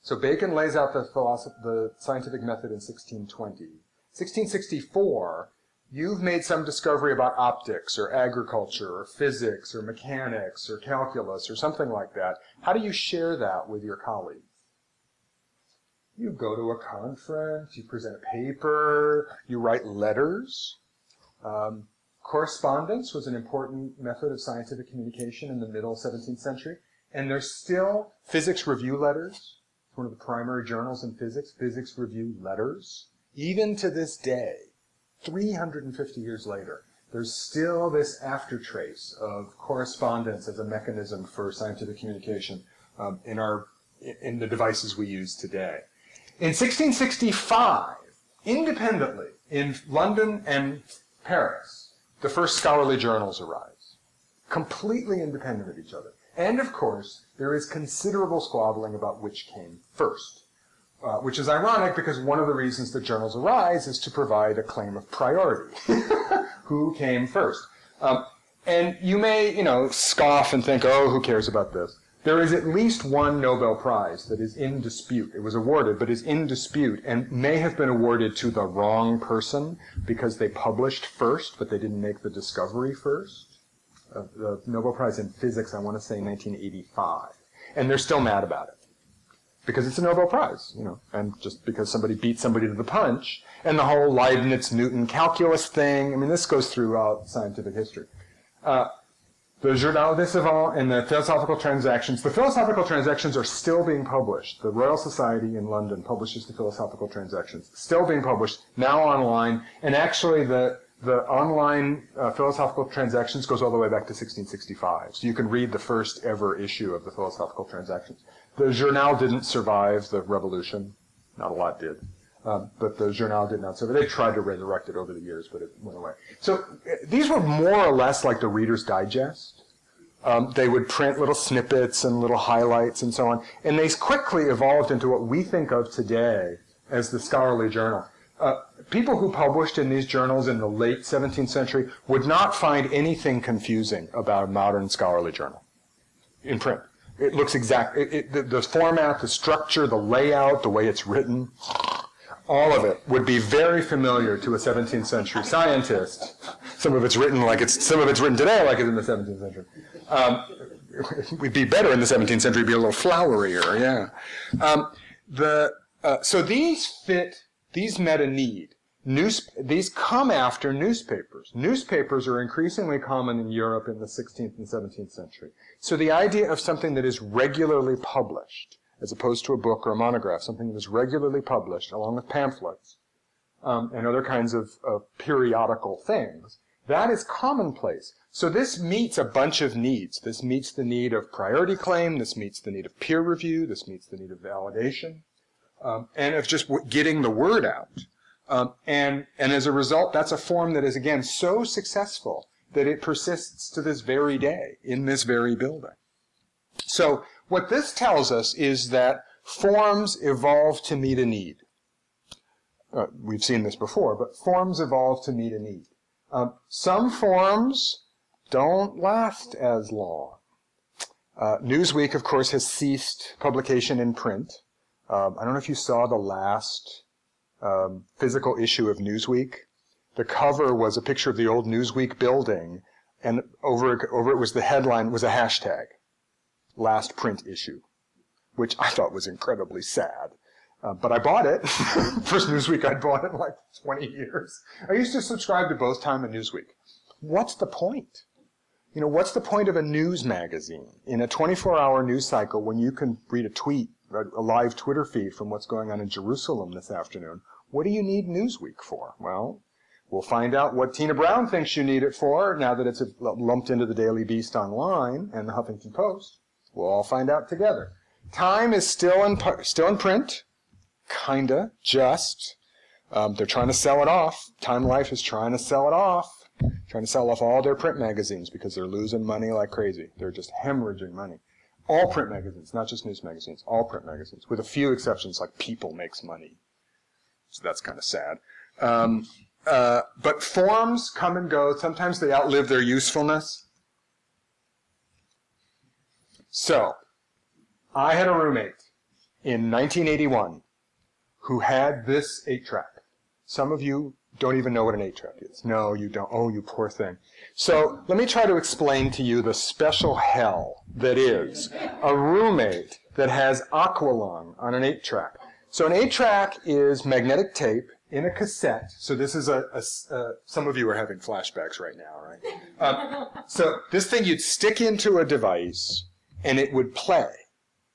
So Bacon lays out the, philosoph- the scientific method in 1620. 1664, you've made some discovery about optics or agriculture or physics or mechanics or calculus or something like that. How do you share that with your colleagues? You go to a conference, you present a paper, you write letters. Um, correspondence was an important method of scientific communication in the middle 17th century. And there's still physics review letters. It's one of the primary journals in physics, physics review letters. Even to this day, 350 years later, there's still this aftertrace of correspondence as a mechanism for scientific communication um, in our in the devices we use today. In 1665, independently in London and Paris, the first scholarly journals arise, completely independent of each other. And of course, there is considerable squabbling about which came first. Uh, which is ironic because one of the reasons that journals arise is to provide a claim of priority. who came first? Um, and you may, you know, scoff and think, oh, who cares about this? There is at least one Nobel Prize that is in dispute. It was awarded, but is in dispute and may have been awarded to the wrong person because they published first, but they didn't make the discovery first. Uh, the Nobel Prize in Physics, I want to say 1985. And they're still mad about it. Because it's a Nobel Prize, you know, and just because somebody beat somebody to the punch, and the whole Leibniz-Newton calculus thing, I mean, this goes throughout scientific history. Uh, the Journal des Savants and the Philosophical Transactions. The Philosophical Transactions are still being published. The Royal Society in London publishes the Philosophical Transactions. Still being published, now online, and actually the the online uh, Philosophical Transactions goes all the way back to 1665. So you can read the first ever issue of the Philosophical Transactions. The Journal didn't survive the revolution. Not a lot did. Um, but the Journal did not survive. They tried to resurrect it over the years, but it went away. So uh, these were more or less like the Reader's Digest. Um, they would print little snippets and little highlights and so on. And they quickly evolved into what we think of today as the scholarly journal. Uh, people who published in these journals in the late 17th century would not find anything confusing about a modern scholarly journal in print. It looks exact. It, it, the, the format, the structure, the layout, the way it's written, all of it would be very familiar to a 17th century scientist. Some of it's written like it's some of it's written today like it's in the 17th century. Um, we'd be better in the 17th century, be a little flowerier, yeah. Um, the uh, so these fit these met a need. News, these come after newspapers. Newspapers are increasingly common in Europe in the 16th and 17th century. So the idea of something that is regularly published, as opposed to a book or a monograph, something that is regularly published, along with pamphlets um, and other kinds of, of periodical things, that is commonplace. So this meets a bunch of needs. This meets the need of priority claim. This meets the need of peer review. This meets the need of validation, um, and of just w- getting the word out. Um, and and as a result, that's a form that is again so successful that it persists to this very day in this very building. So what this tells us is that forms evolve to meet a need. Uh, we've seen this before, but forms evolve to meet a need. Um, some forms don't last as long. Uh, Newsweek, of course, has ceased publication in print. Um, I don't know if you saw the last um, physical issue of Newsweek. The cover was a picture of the old Newsweek building, and over over it was the headline was a hashtag, last print issue, which I thought was incredibly sad. Uh, but I bought it. First Newsweek I'd bought in like 20 years. I used to subscribe to both Time and Newsweek. What's the point? You know, what's the point of a news magazine in a 24-hour news cycle when you can read a tweet, a live Twitter feed from what's going on in Jerusalem this afternoon? What do you need Newsweek for? Well, We'll find out what Tina Brown thinks you need it for now that it's lumped into the Daily Beast online and the Huffington Post. We'll all find out together. Time is still in still in print, kinda, just. Um, they're trying to sell it off. Time Life is trying to sell it off, trying to sell off all their print magazines because they're losing money like crazy. They're just hemorrhaging money. All print magazines, not just news magazines, all print magazines, with a few exceptions like People makes money. So that's kind of sad. Um, uh, but forms come and go. Sometimes they outlive their usefulness. So, I had a roommate in 1981 who had this 8 track. Some of you don't even know what an 8 track is. No, you don't. Oh, you poor thing. So, let me try to explain to you the special hell that is a roommate that has Aqualung on an 8 track. So, an 8 track is magnetic tape in a cassette. So this is a, a uh, some of you are having flashbacks right now, right? Um, so this thing you'd stick into a device and it would play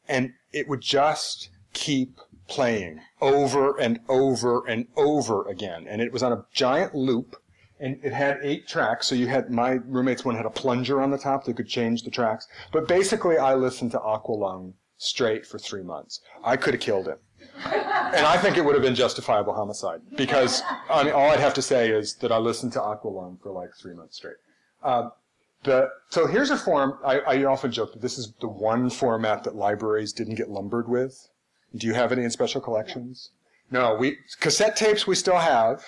and it would just keep playing over and over and over again. And it was on a giant loop and it had eight tracks. So you had, my roommate's one had a plunger on the top that could change the tracks. But basically I listened to Aqualung straight for three months. I could have killed him and I think it would have been justifiable homicide because I mean, all I'd have to say is that I listened to Aqualung for like three months straight. Uh, the, so here's a form. I, I, often joke that this is the one format that libraries didn't get lumbered with. Do you have any in special collections? No, we cassette tapes we still have.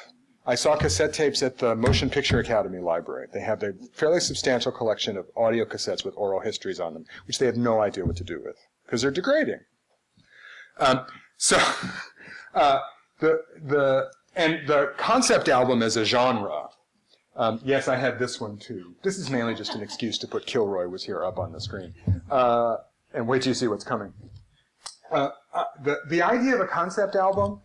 I saw cassette tapes at the Motion Picture Academy Library. They have a fairly substantial collection of audio cassettes with oral histories on them, which they have no idea what to do with because they're degrading. Um, so, uh, the, the, and the concept album as a genre, um, yes, I had this one too. This is mainly just an excuse to put Kilroy was here up on the screen. Uh, and wait till you see what's coming. Uh, uh, the, the idea of a concept album,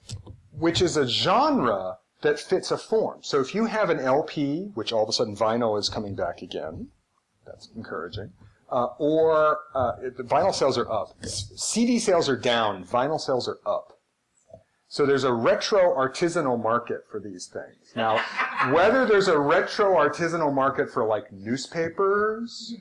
which is a genre that fits a form. So if you have an LP, which all of a sudden vinyl is coming back again, that's encouraging uh, or uh, vinyl sales are up. CD sales are down. Vinyl sales are up. So there's a retro artisanal market for these things. Now, whether there's a retro artisanal market for like newspapers,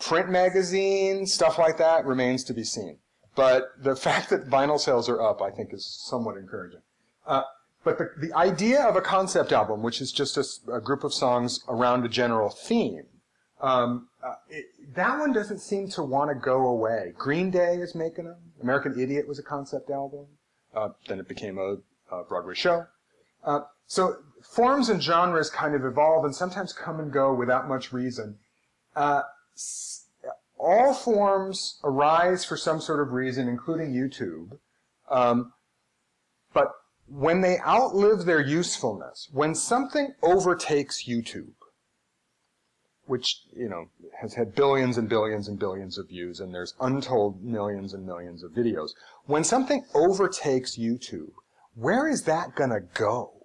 print magazines, stuff like that remains to be seen. But the fact that vinyl sales are up, I think, is somewhat encouraging. Uh, but the, the idea of a concept album, which is just a, a group of songs around a general theme, um, uh, it, that one doesn't seem to want to go away. Green Day is making them. American Idiot was a concept album. Uh, then it became a, a Broadway show. Uh, so forms and genres kind of evolve and sometimes come and go without much reason. Uh, all forms arise for some sort of reason, including YouTube. Um, but when they outlive their usefulness, when something overtakes YouTube, which you know has had billions and billions and billions of views, and there's untold millions and millions of videos. When something overtakes YouTube, where is that gonna go?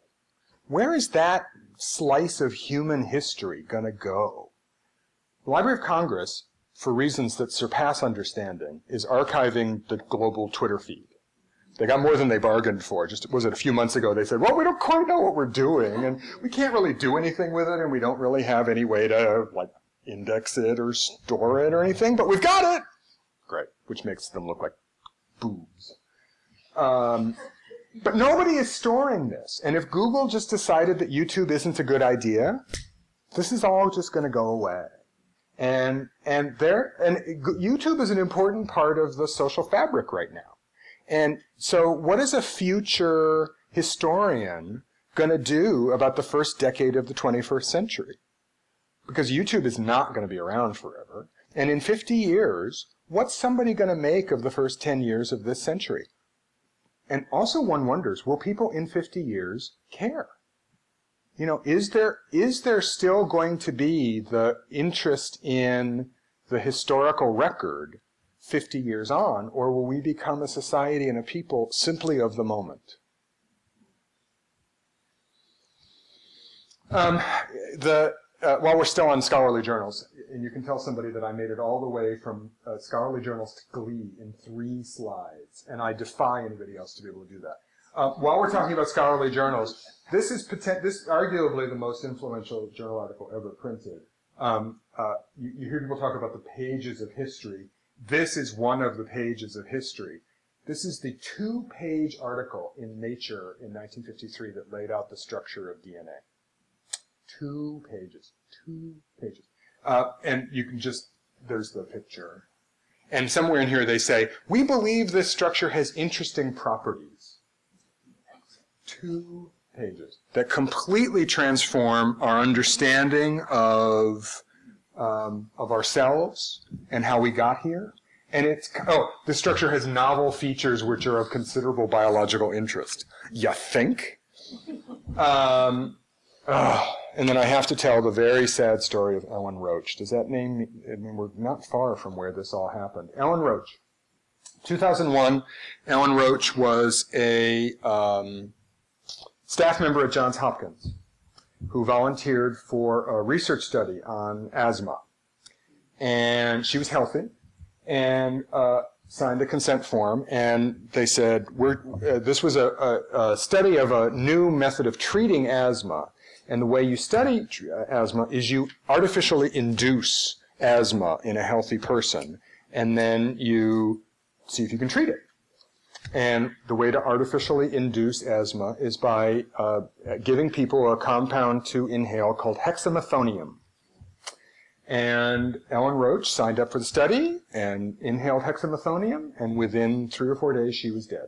Where is that slice of human history gonna go? The Library of Congress, for reasons that surpass understanding, is archiving the global Twitter feed. They got more than they bargained for. Just was it a few months ago? They said, "Well, we don't quite know what we're doing, and we can't really do anything with it, and we don't really have any way to like index it or store it or anything, but we've got it." Great, which makes them look like boobs. Um, but nobody is storing this, and if Google just decided that YouTube isn't a good idea, this is all just going to go away. And and there and YouTube is an important part of the social fabric right now. And so, what is a future historian going to do about the first decade of the 21st century? Because YouTube is not going to be around forever. And in 50 years, what's somebody going to make of the first 10 years of this century? And also one wonders, will people in 50 years care? You know, is there, is there still going to be the interest in the historical record 50 years on, or will we become a society and a people simply of the moment? Um, the, uh, while we're still on scholarly journals, and you can tell somebody that I made it all the way from uh, scholarly journals to Glee in three slides, and I defy anybody else to be able to do that. Uh, while we're talking about scholarly journals, this is poten- this arguably the most influential journal article ever printed. Um, uh, you, you hear people talk about the pages of history. This is one of the pages of history. This is the two-page article in Nature in 1953 that laid out the structure of DNA. Two pages. Two pages. Uh, and you can just, there's the picture. And somewhere in here they say, we believe this structure has interesting properties. Two pages that completely transform our understanding of, um, of ourselves and how we got here. And it's, oh, the structure has novel features which are of considerable biological interest. You think? Um, oh, and then I have to tell the very sad story of Ellen Roche. Does that name, I mean, we're not far from where this all happened. Ellen Roche. 2001, Ellen Roche was a um, staff member at Johns Hopkins who volunteered for a research study on asthma. And she was healthy and uh, signed a consent form. And they said, we're, uh, this was a, a, a study of a new method of treating asthma. And the way you study asthma is you artificially induce asthma in a healthy person. And then you see if you can treat it. And the way to artificially induce asthma is by uh, giving people a compound to inhale called hexamethonium. And Ellen Roche signed up for the study and inhaled hexamethonium, and within three or four days she was dead.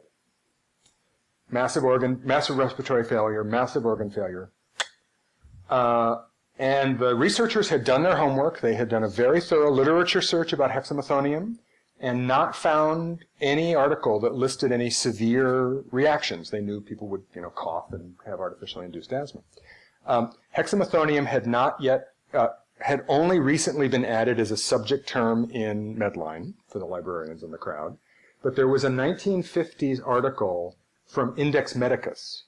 Massive organ, massive respiratory failure, massive organ failure. Uh, and the researchers had done their homework. They had done a very thorough literature search about hexamethonium and not found any article that listed any severe reactions. They knew people would, you know, cough and have artificially induced asthma. Um, hexamethonium had not yet, uh, had only recently been added as a subject term in Medline for the librarians in the crowd. But there was a 1950s article from Index Medicus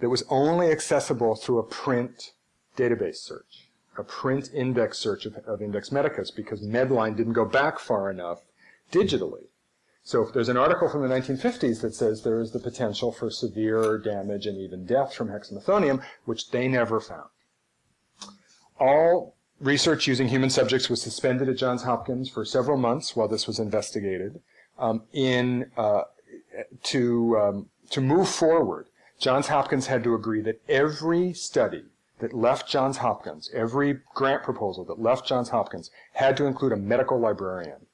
that was only accessible through a print database search, a print index search of, of Index Medicus, because Medline didn't go back far enough digitally. So if there's an article from the 1950s that says there is the potential for severe damage and even death from hexamethonium, which they never found. All research using human subjects was suspended at Johns Hopkins for several months while this was investigated. Um, in uh, to um, to move forward, Johns Hopkins had to agree that every study that left Johns Hopkins, every grant proposal that left Johns Hopkins, had to include a medical librarian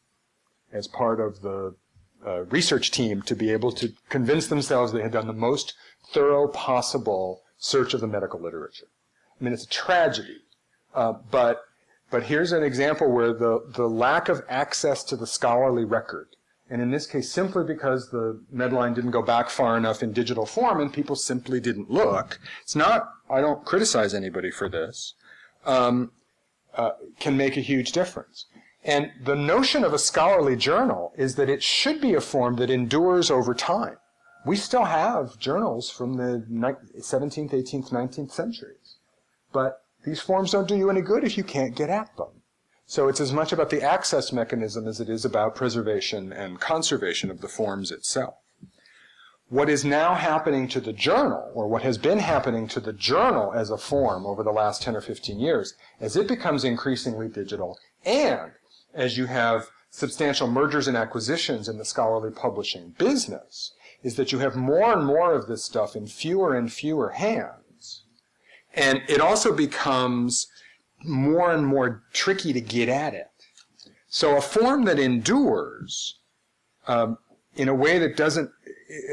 as part of the uh, research team to be able to convince themselves they had done the most thorough possible search of the medical literature. I mean, it's a tragedy, uh, but but here's an example where the the lack of access to the scholarly record, and in this case, simply because the Medline didn't go back far enough in digital form, and people simply didn't look. It's not. I don't criticize anybody for this. Um, uh, can make a huge difference. And the notion of a scholarly journal is that it should be a form that endures over time. We still have journals from the 17th, 18th, 19th centuries. But these forms don't do you any good if you can't get at them. So it's as much about the access mechanism as it is about preservation and conservation of the forms itself. What is now happening to the journal, or what has been happening to the journal as a form over the last 10 or 15 years, as it becomes increasingly digital, and as you have substantial mergers and acquisitions in the scholarly publishing business, is that you have more and more of this stuff in fewer and fewer hands. And it also becomes more and more tricky to get at it. So a form that endures um, in a way that doesn't,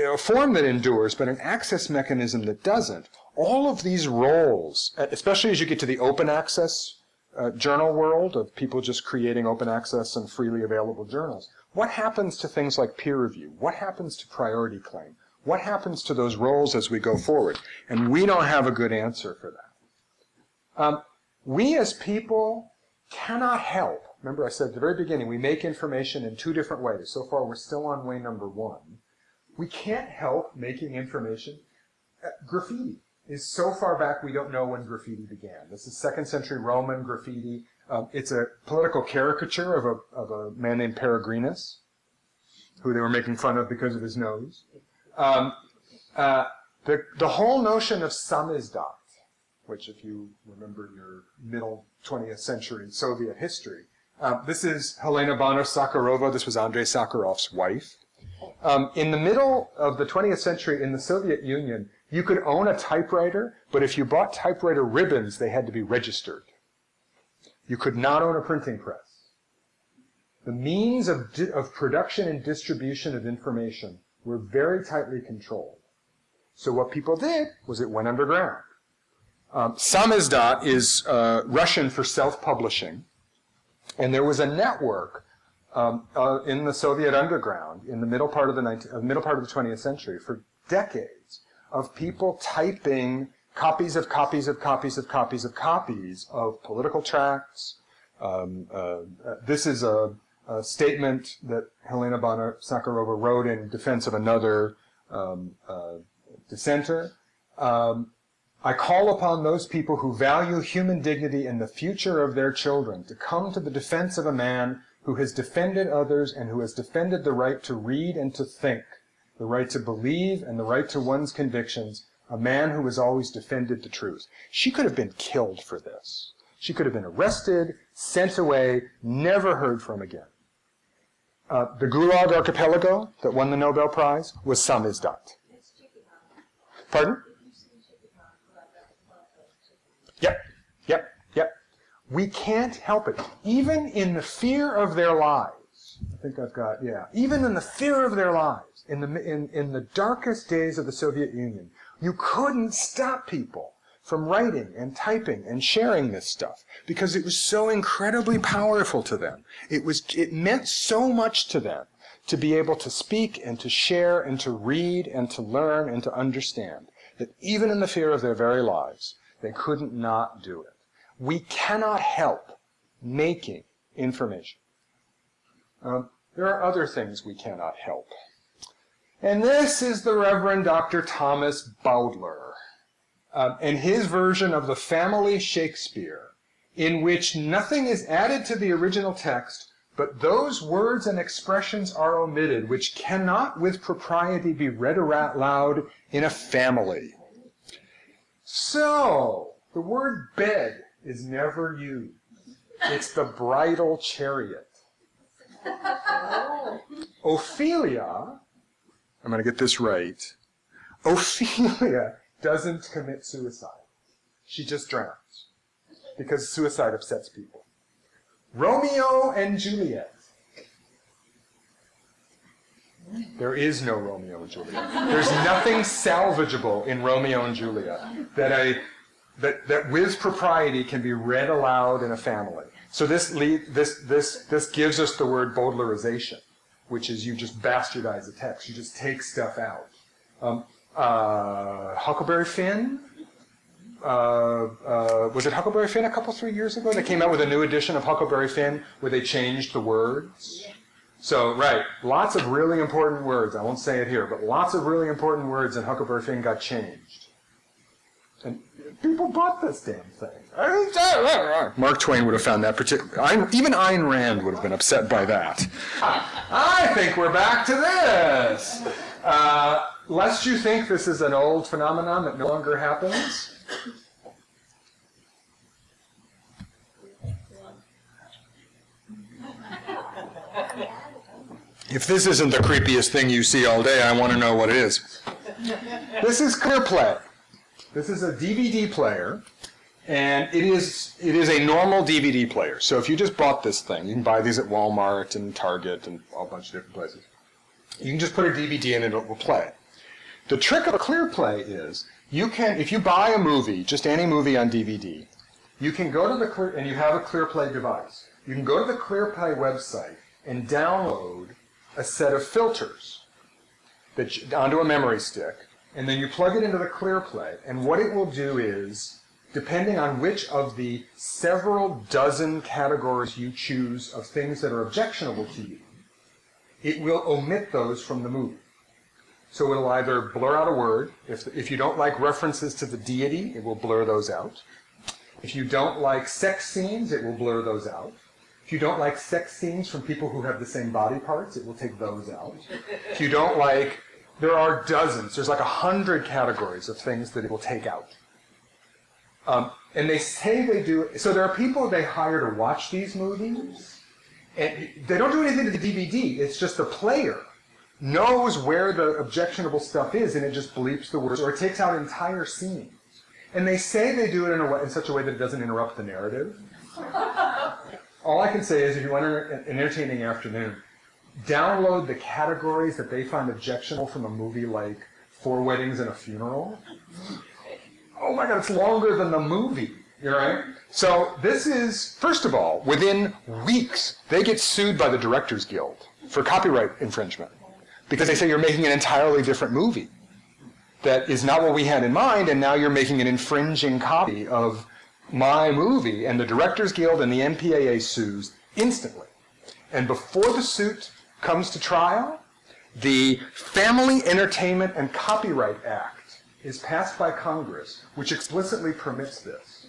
a form that endures, but an access mechanism that doesn't, all of these roles, especially as you get to the open access uh, journal world of people just creating open access and freely available journals, what happens to things like peer review? What happens to priority claim? What happens to those roles as we go forward? And we don't have a good answer for that. Um, we as people cannot help. Remember, I said at the very beginning, we make information in two different ways. So far, we're still on way number one. We can't help making information. Uh, graffiti is so far back we don't know when graffiti began. This is second century Roman graffiti. Um, it's a political caricature of a, of a man named Peregrinus, who they were making fun of because of his nose. Um, Uh, the, the whole notion of samizdat, which if you remember your middle 20th century Soviet history, um, this is Helena Bonner Sakharova. This was Andrei Sakharov's wife. Um, in the middle of the 20th century in the Soviet Union, you could own a typewriter, but if you bought typewriter ribbons, they had to be registered. You could not own a printing press. The means of, di- of production and distribution of information were very tightly controlled. So what people did was it went underground. Um, samizdat is uh, Russian for self-publishing, and there was a network um, uh, in the Soviet underground in the middle part of the 19, uh, middle part of the 20th century for decades of people typing copies of copies of copies of copies of copies of political tracts. Um, uh, uh, this is a, a statement that Helena Bonner Sakharova wrote in defense of another um, uh, dissenter. Um, I call upon those people who value human dignity and the future of their children to come to the defense of a man who has defended others and who has defended the right to read and to think, the right to believe and the right to one's convictions, a man who has always defended the truth. She could have been killed for this. She could have been arrested, sent away, never heard from again. Uh, the Gulag Archipelago that won the Nobel Prize was some is samizdat. Pardon? Yep, yep, yep. We can't help it. Even in the fear of their lives, I think I've got, yeah, even in the fear of their lives, in the, in, in the darkest days of the Soviet Union, you couldn't stop people from writing and typing and sharing this stuff because it was so incredibly powerful to them. It was, it meant so much to them to be able to speak and to share and to read and to learn and to understand that even in the fear of their very lives, they couldn't not do it. We cannot help making information. Um, there are other things we cannot help. And this is the Reverend Dr. Thomas Bowdler um, and his version of the family Shakespeare, in which nothing is added to the original text, but those words and expressions are omitted which cannot with propriety be read aloud in a family. So, the word bed is never used. It's the bridal chariot. Oh. Ophelia, I'm going to get this right. Ophelia doesn't commit suicide. She just drowns because suicide upsets people. Romeo and Juliet. There is no Romeo and Juliet. There's nothing salvageable in Romeo and Juliet that a that, that with propriety can be read aloud in a family. So this lead, this this this gives us the word Bowdlerization, which is you just bastardize the text. You just take stuff out. Um, uh, Huckleberry Finn. Uh, uh, was it Huckleberry Finn a couple three years ago? They came out with a new edition of Huckleberry Finn where they changed the words. So right, lots of really important words. I won't say it here, but lots of really important words in Huckleberry Finn got changed. And people bought this damn thing. Mark Twain would have found that particular. Even Ayn Rand would have been upset by that. I think we're back to this. Uh, lest you think this is an old phenomenon that no longer happens. If this isn't the creepiest thing you see all day, I want to know what it is. This is ClearPlay. This is a DVD player, and it is it is a normal DVD player. So if you just bought this thing, you can buy these at Walmart and Target and a bunch of different places. You can just put a DVD in and it will play. The trick of a ClearPlay is you can, if you buy a movie, just any movie on DVD, you can go to the Clear, and you have a ClearPlay device. You can go to the ClearPlay website and download a set of filters that onto a memory stick, and then you plug it into the ClearPlay, and what it will do is, depending on which of the several dozen categories you choose of things that are objectionable to you, it will omit those from the movie. So it'll either blur out a word. If, if you don't like references to the deity, it will blur those out. If you don't like sex scenes, it will blur those out. If you don't like sex scenes from people who have the same body parts, it will take those out. If you don't like there are dozens. There's like a hundred categories of things that it will take out. Um, and they say they do. So there are people they hire to watch these movies, and they don't do anything to the DVD. It's just the player knows where the objectionable stuff is, and it just bleeps the words, or it takes out entire scenes. And they say they do it in, a way, in such a way that it doesn't interrupt the narrative. All I can say is, if you want an entertaining afternoon, download the categories that they find objectionable from a movie like Four Weddings and a Funeral. Oh my God, it's longer than the movie. You're right. So this is, first of all, within weeks, they get sued by the Directors Guild for copyright infringement because they say you're making an entirely different movie that is not what we had in mind, and now you're making an infringing copy of my movie, and the Directors Guild and the MPAA sues instantly. And before the suit comes to trial, the Family Entertainment and Copyright Act is passed by Congress, which explicitly permits this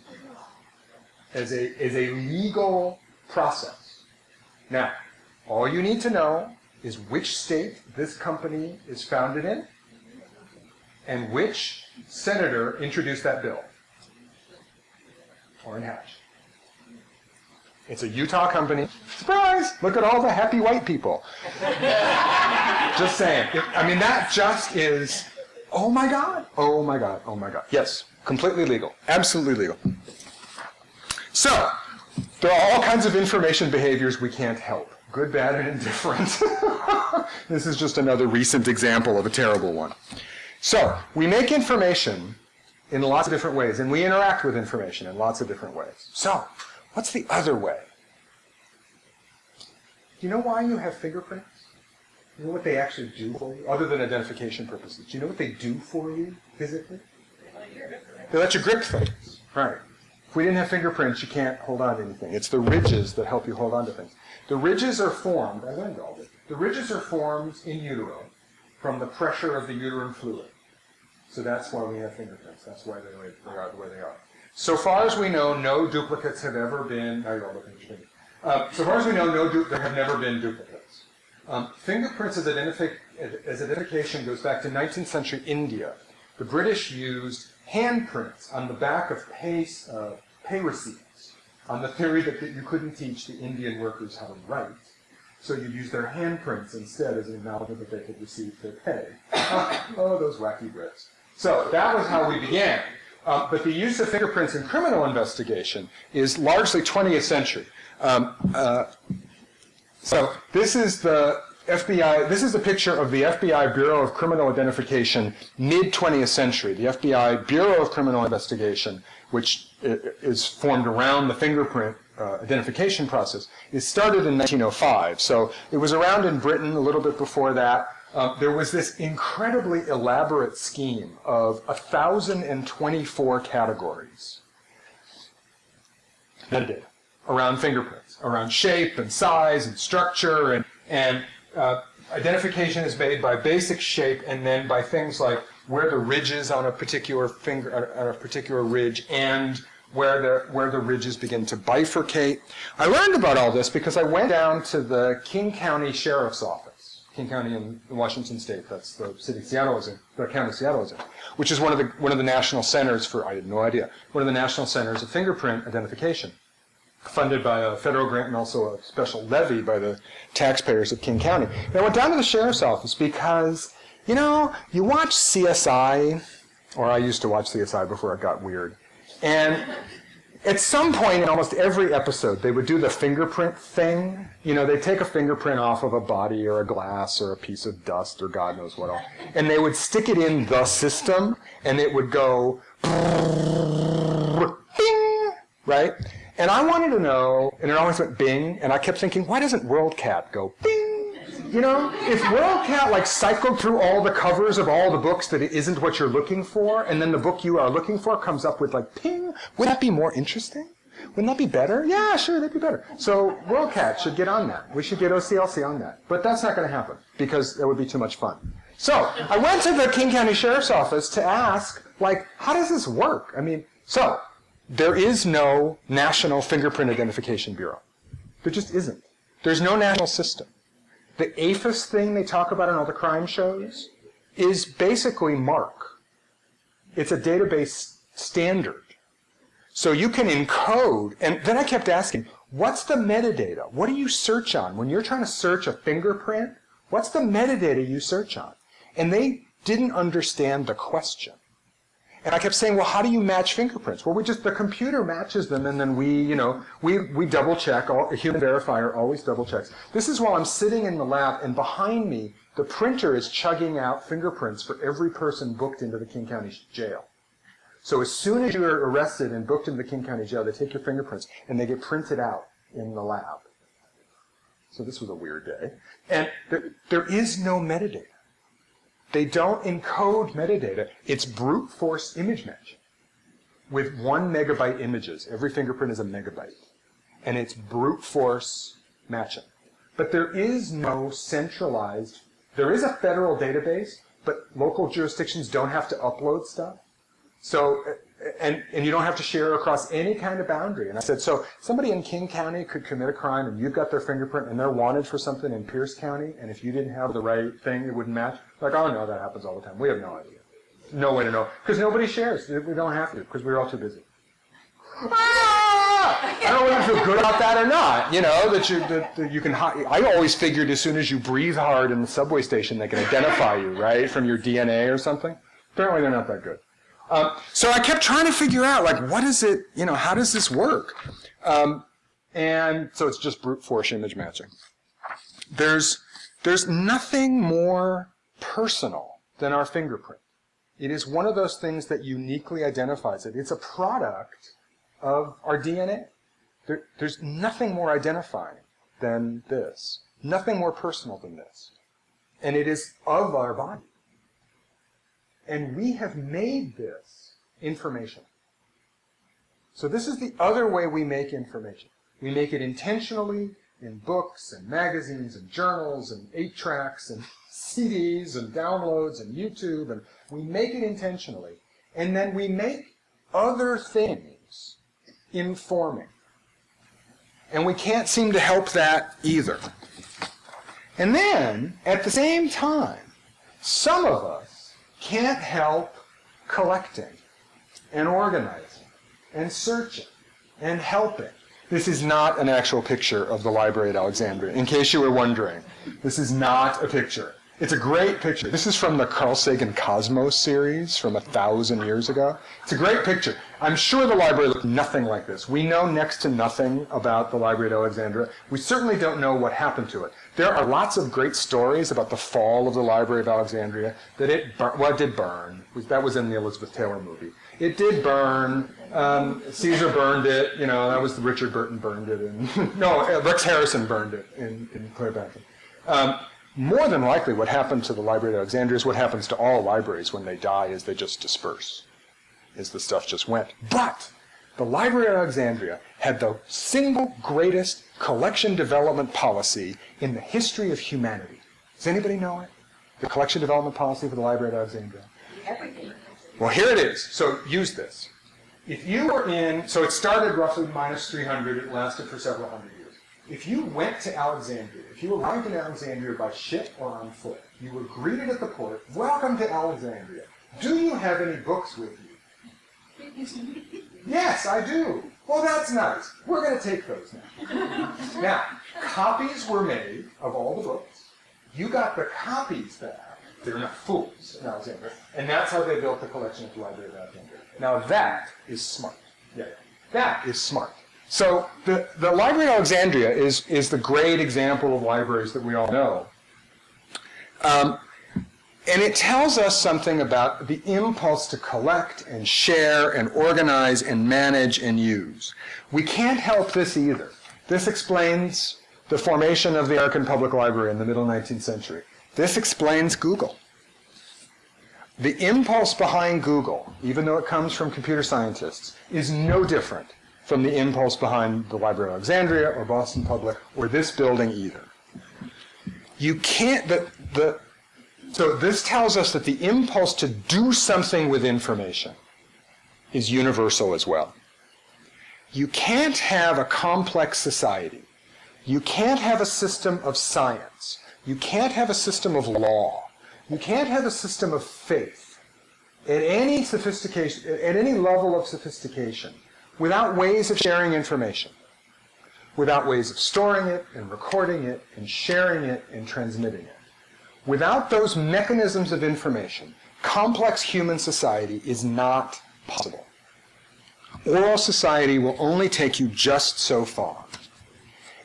as a, as a legal process. Now, all you need to know is which state this company is founded in and which senator introduced that bill. Orrin Hatch. It's a Utah company. Surprise! Look at all the happy white people. just saying. I mean, that just is, oh my God, oh my God, oh my God. Yes, completely legal. Absolutely legal. So, there are all kinds of information behaviors we can't help good, bad, and indifferent. this is just another recent example of a terrible one. So, we make information in lots of different ways, and we interact with information in lots of different ways. So, what's the other way? Do you know why you have fingerprints? Do you know what they actually do for you, other than identification purposes? Do you know what they do for you physically? They let you grip things. Right. If we didn't have fingerprints, you can't hold on to anything. It's the ridges that help you hold on to things. The ridges are formed, I learned all this. The ridges are formed in utero from the pressure of the uterine fluid. So that's why we have fingerprints. That's why they, they are the way they are. So far as we know, no duplicates have ever been. Now you're all looking at finger. Uh, so far as we know, no du- there have never been duplicates. Um, fingerprints as, as identification goes back to 19th century India. The British used handprints on the back of pay, uh, pay receipts on the theory that, that you couldn't teach the Indian workers how to write. So you'd use their handprints instead as an acknowledgement that they could receive their pay. oh, those wacky Brits. So that was how we began. Uh, but the use of fingerprints in criminal investigation is largely 20th century. Um, uh, so this is the FBI, this is a picture of the FBI Bureau of Criminal Identification mid 20th century. The FBI Bureau of Criminal Investigation, which is formed around the fingerprint uh, identification process, it started in 1905. So it was around in Britain a little bit before that. Uh, there was this incredibly elaborate scheme of 1,024 categories around fingerprints, around shape and size and structure, and, and uh, identification is made by basic shape and then by things like where the ridges on a particular finger, on a particular ridge, and where the, where the ridges begin to bifurcate. I learned about all this because I went down to the King County Sheriff's Office, King County in Washington State, that's the city of Seattle is in, the county of Seattle is in, which is one of the, one of the national centers for, I had no idea, one of the national centers of fingerprint identification funded by a federal grant and also a special levy by the taxpayers of King County. And I went down to the sheriff's office because, you know, you watch CSI, or I used to watch CSI before it got weird, and at some point in almost every episode, they would do the fingerprint thing. You know, they take a fingerprint off of a body or a glass or a piece of dust or God knows what and they would stick it in the system, and it would go, bing, right? And I wanted to know, and it always went bing, and I kept thinking, why doesn't WorldCat go bing? You know, if WorldCat like cycled through all the covers of all the books that it isn't what you're looking for, and then the book you are looking for comes up with like ping, would that be more interesting? Wouldn't that be better? Yeah, sure, that'd be better. So WorldCat should get on that. We should get OCLC on that. But that's not going to happen because that would be too much fun. So I went to the King County Sheriff's Office to ask, like, how does this work? I mean, so there is no National Fingerprint Identification Bureau. There just isn't. There's no national system. The AFIS thing they talk about in all the crime shows is basically MARC. It's a database standard. So you can encode, and then I kept asking, what's the metadata? What do you search on? When you're trying to search a fingerprint, what's the metadata you search on? And they didn't understand the question. And I kept saying, well, how do you match fingerprints? Well, we just, the computer matches them and then we, you know, we, we double check, all, a human verifier always double checks. This is while I'm sitting in the lab and behind me, the printer is chugging out fingerprints for every person booked into the King County jail. So as soon as you're arrested and booked into the King County jail, they take your fingerprints and they get printed out in the lab. So this was a weird day. And there, there is no metadata. They don't encode metadata. It's brute force image matching with one megabyte images. Every fingerprint is a megabyte. And it's brute force matching. But there is no centralized, there is a federal database, but local jurisdictions don't have to upload stuff. So, and, and you don't have to share across any kind of boundary. And I said, so somebody in King County could commit a crime and you've got their fingerprint and they're wanted for something in Pierce County, and if you didn't have the right thing, it wouldn't match. Like, oh no, that happens all the time. We have no idea. No way to know. Because nobody shares. We don't have to, because we're all too busy. Ah! I don't know whether you feel good about that or not. You know that you that, that you can. I always figured as soon as you breathe hard in the subway station, they can identify you, right, from your DNA or something. Apparently, they're not that good. Um, so I kept trying to figure out, like, what is it? You know, how does this work? Um, and so it's just brute force image matching. There's there's nothing more personal than our fingerprint. It is one of those things that uniquely identifies it. It's a product of our DNA. There, there's nothing more identifying than this. Nothing more personal than this. And it is of our body. And we have made this information. So this is the other way we make information. We make it intentionally in books and magazines and journals and eight tracks and CDs and downloads and YouTube and we make it intentionally. And then we make other things informing. And we can't seem to help that either. And then, at the same time, some of us can't help collecting and organizing and searching and helping. This is not an actual picture of the library at Alexandria, in case you were wondering. This is not a picture. It's a great picture. This is from the Carl Sagan Cosmos series from a thousand years ago. It's a great picture. I'm sure the library looked nothing like this. We know next to nothing about the library at Alexandria. We certainly don't know what happened to it. There are lots of great stories about the fall of the library of Alexandria. That it bur- well, it did burn. That was in the Elizabeth Taylor movie. It did burn. Um, Caesar burned it. You know, that was Richard Burton burned it. And no, Rex Harrison burned it in, in Cleopatra. Um, more than likely what happened to the Library of Alexandria is what happens to all libraries when they die is they just disperse, is the stuff just went. But the Library of Alexandria had the single greatest collection development policy in the history of humanity. Does anybody know it? The collection development policy for the Library of Alexandria? Everything. Well, here it is. So use this. If you were in, so it started roughly minus 300, it lasted for several hundred years. If you went to Alexandria, if you arrived in Alexandria by ship or on foot, you were greeted at the port, welcome to Alexandria. Do you have any books with you? Yes, I do. Well, that's nice. We're going to take those now. now, copies were made of all the books. You got the copies back. They're not fools in Alexandria. And that's how they built the collection at the Library of Alexandria. Now, that is smart. Yeah, that is smart. So the, the Library of Alexandria is, is the great example of libraries that we all know. Um, and it tells us something about the impulse to collect and share and organize and manage and use. We can't help this either. This explains the formation of the American Public Library in the middle 19th century. This explains Google. The impulse behind Google, even though it comes from computer scientists, is no different from the impulse behind the Library of Alexandria or Boston Public or this building either. You can't, the, the, so this tells us that the impulse to do something with information is universal as well. You can't have a complex society. You can't have a system of science. You can't have a system of law. You can't have a system of faith at any sophistication, at any level of sophistication, without ways of sharing information, without ways of storing it and recording it and sharing it and transmitting it. Without those mechanisms of information, complex human society is not possible. Oral society will only take you just so far.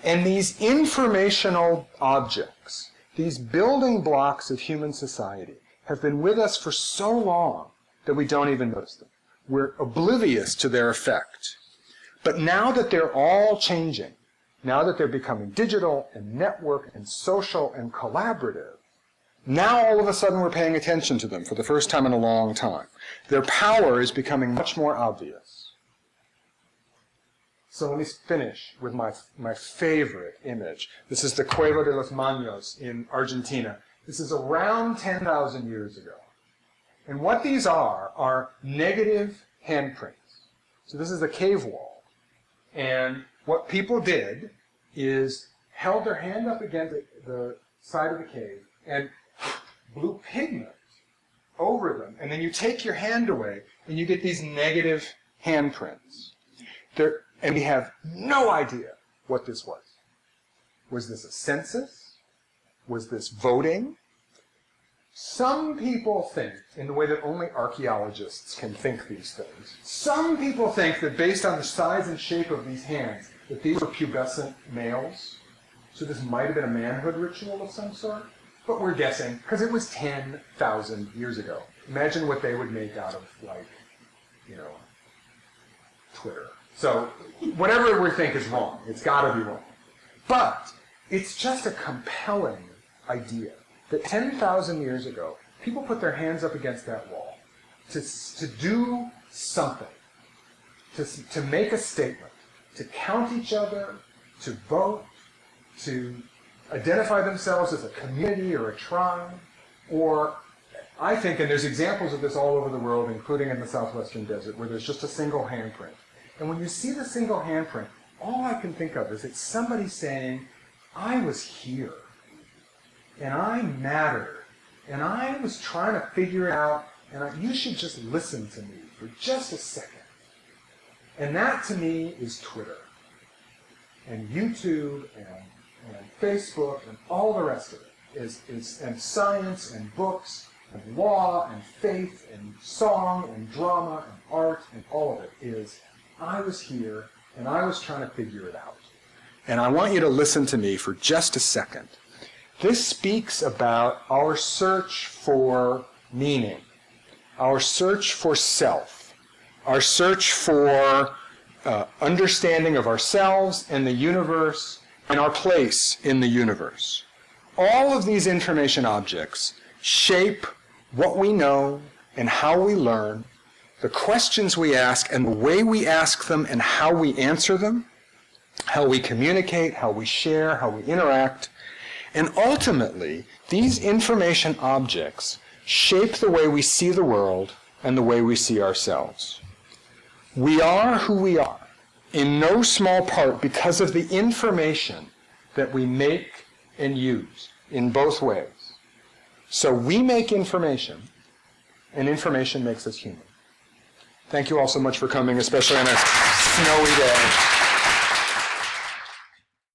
And these informational objects, these building blocks of human society, have been with us for so long that we don't even notice them. We're oblivious to their effect. But now that they're all changing, now that they're becoming digital and network and social and collaborative, now all of a sudden we're paying attention to them for the first time in a long time. Their power is becoming much more obvious. So let me finish with my, my favorite image. This is the Cueva de los Manos in Argentina. This is around 10,000 years ago. And what these are, are negative handprints. So this is a cave wall. And what people did is held their hand up against the, side of the cave and blew pigment over them. And then you take your hand away and you get these negative handprints. They're, and we have no idea what this was. Was this a census? Was this voting? Some people think, in the way that only archaeologists can think these things, some people think that based on the size and shape of these hands, that these were pubescent males. So this might have been a manhood ritual of some sort. But we're guessing, because it was 10,000 years ago. Imagine what they would make out of, like, you know, Twitter. So whatever we think is wrong, it's got to be wrong. But it's just a compelling idea that 10,000 years ago, people put their hands up against that wall to, to do something, to, to make a statement, to count each other, to vote, to identify themselves as a community or a tribe, or I think, and there's examples of this all over the world, including in the southwestern desert, where there's just a single handprint. And when you see the single handprint, all I can think of is it's somebody saying, I was here, and I matter. and I was trying to figure it out, and I, you should just listen to me for just a second. And that to me is Twitter, and YouTube, and, and Facebook, and all the rest of it. Is, is, and science, and books, and law, and faith, and song, and drama, and art, and all of it is I was here and I was trying to figure it out. And I want you to listen to me for just a second. This speaks about our search for meaning, our search for self, our search for uh, understanding of ourselves and the universe and our place in the universe. All of these information objects shape what we know and how we learn the questions we ask and the way we ask them and how we answer them, how we communicate, how we share, how we interact. And ultimately, these information objects shape the way we see the world and the way we see ourselves. We are who we are, in no small part because of the information that we make and use in both ways. So we make information, and information makes us human. Thank you all so much for coming, especially on a snowy day.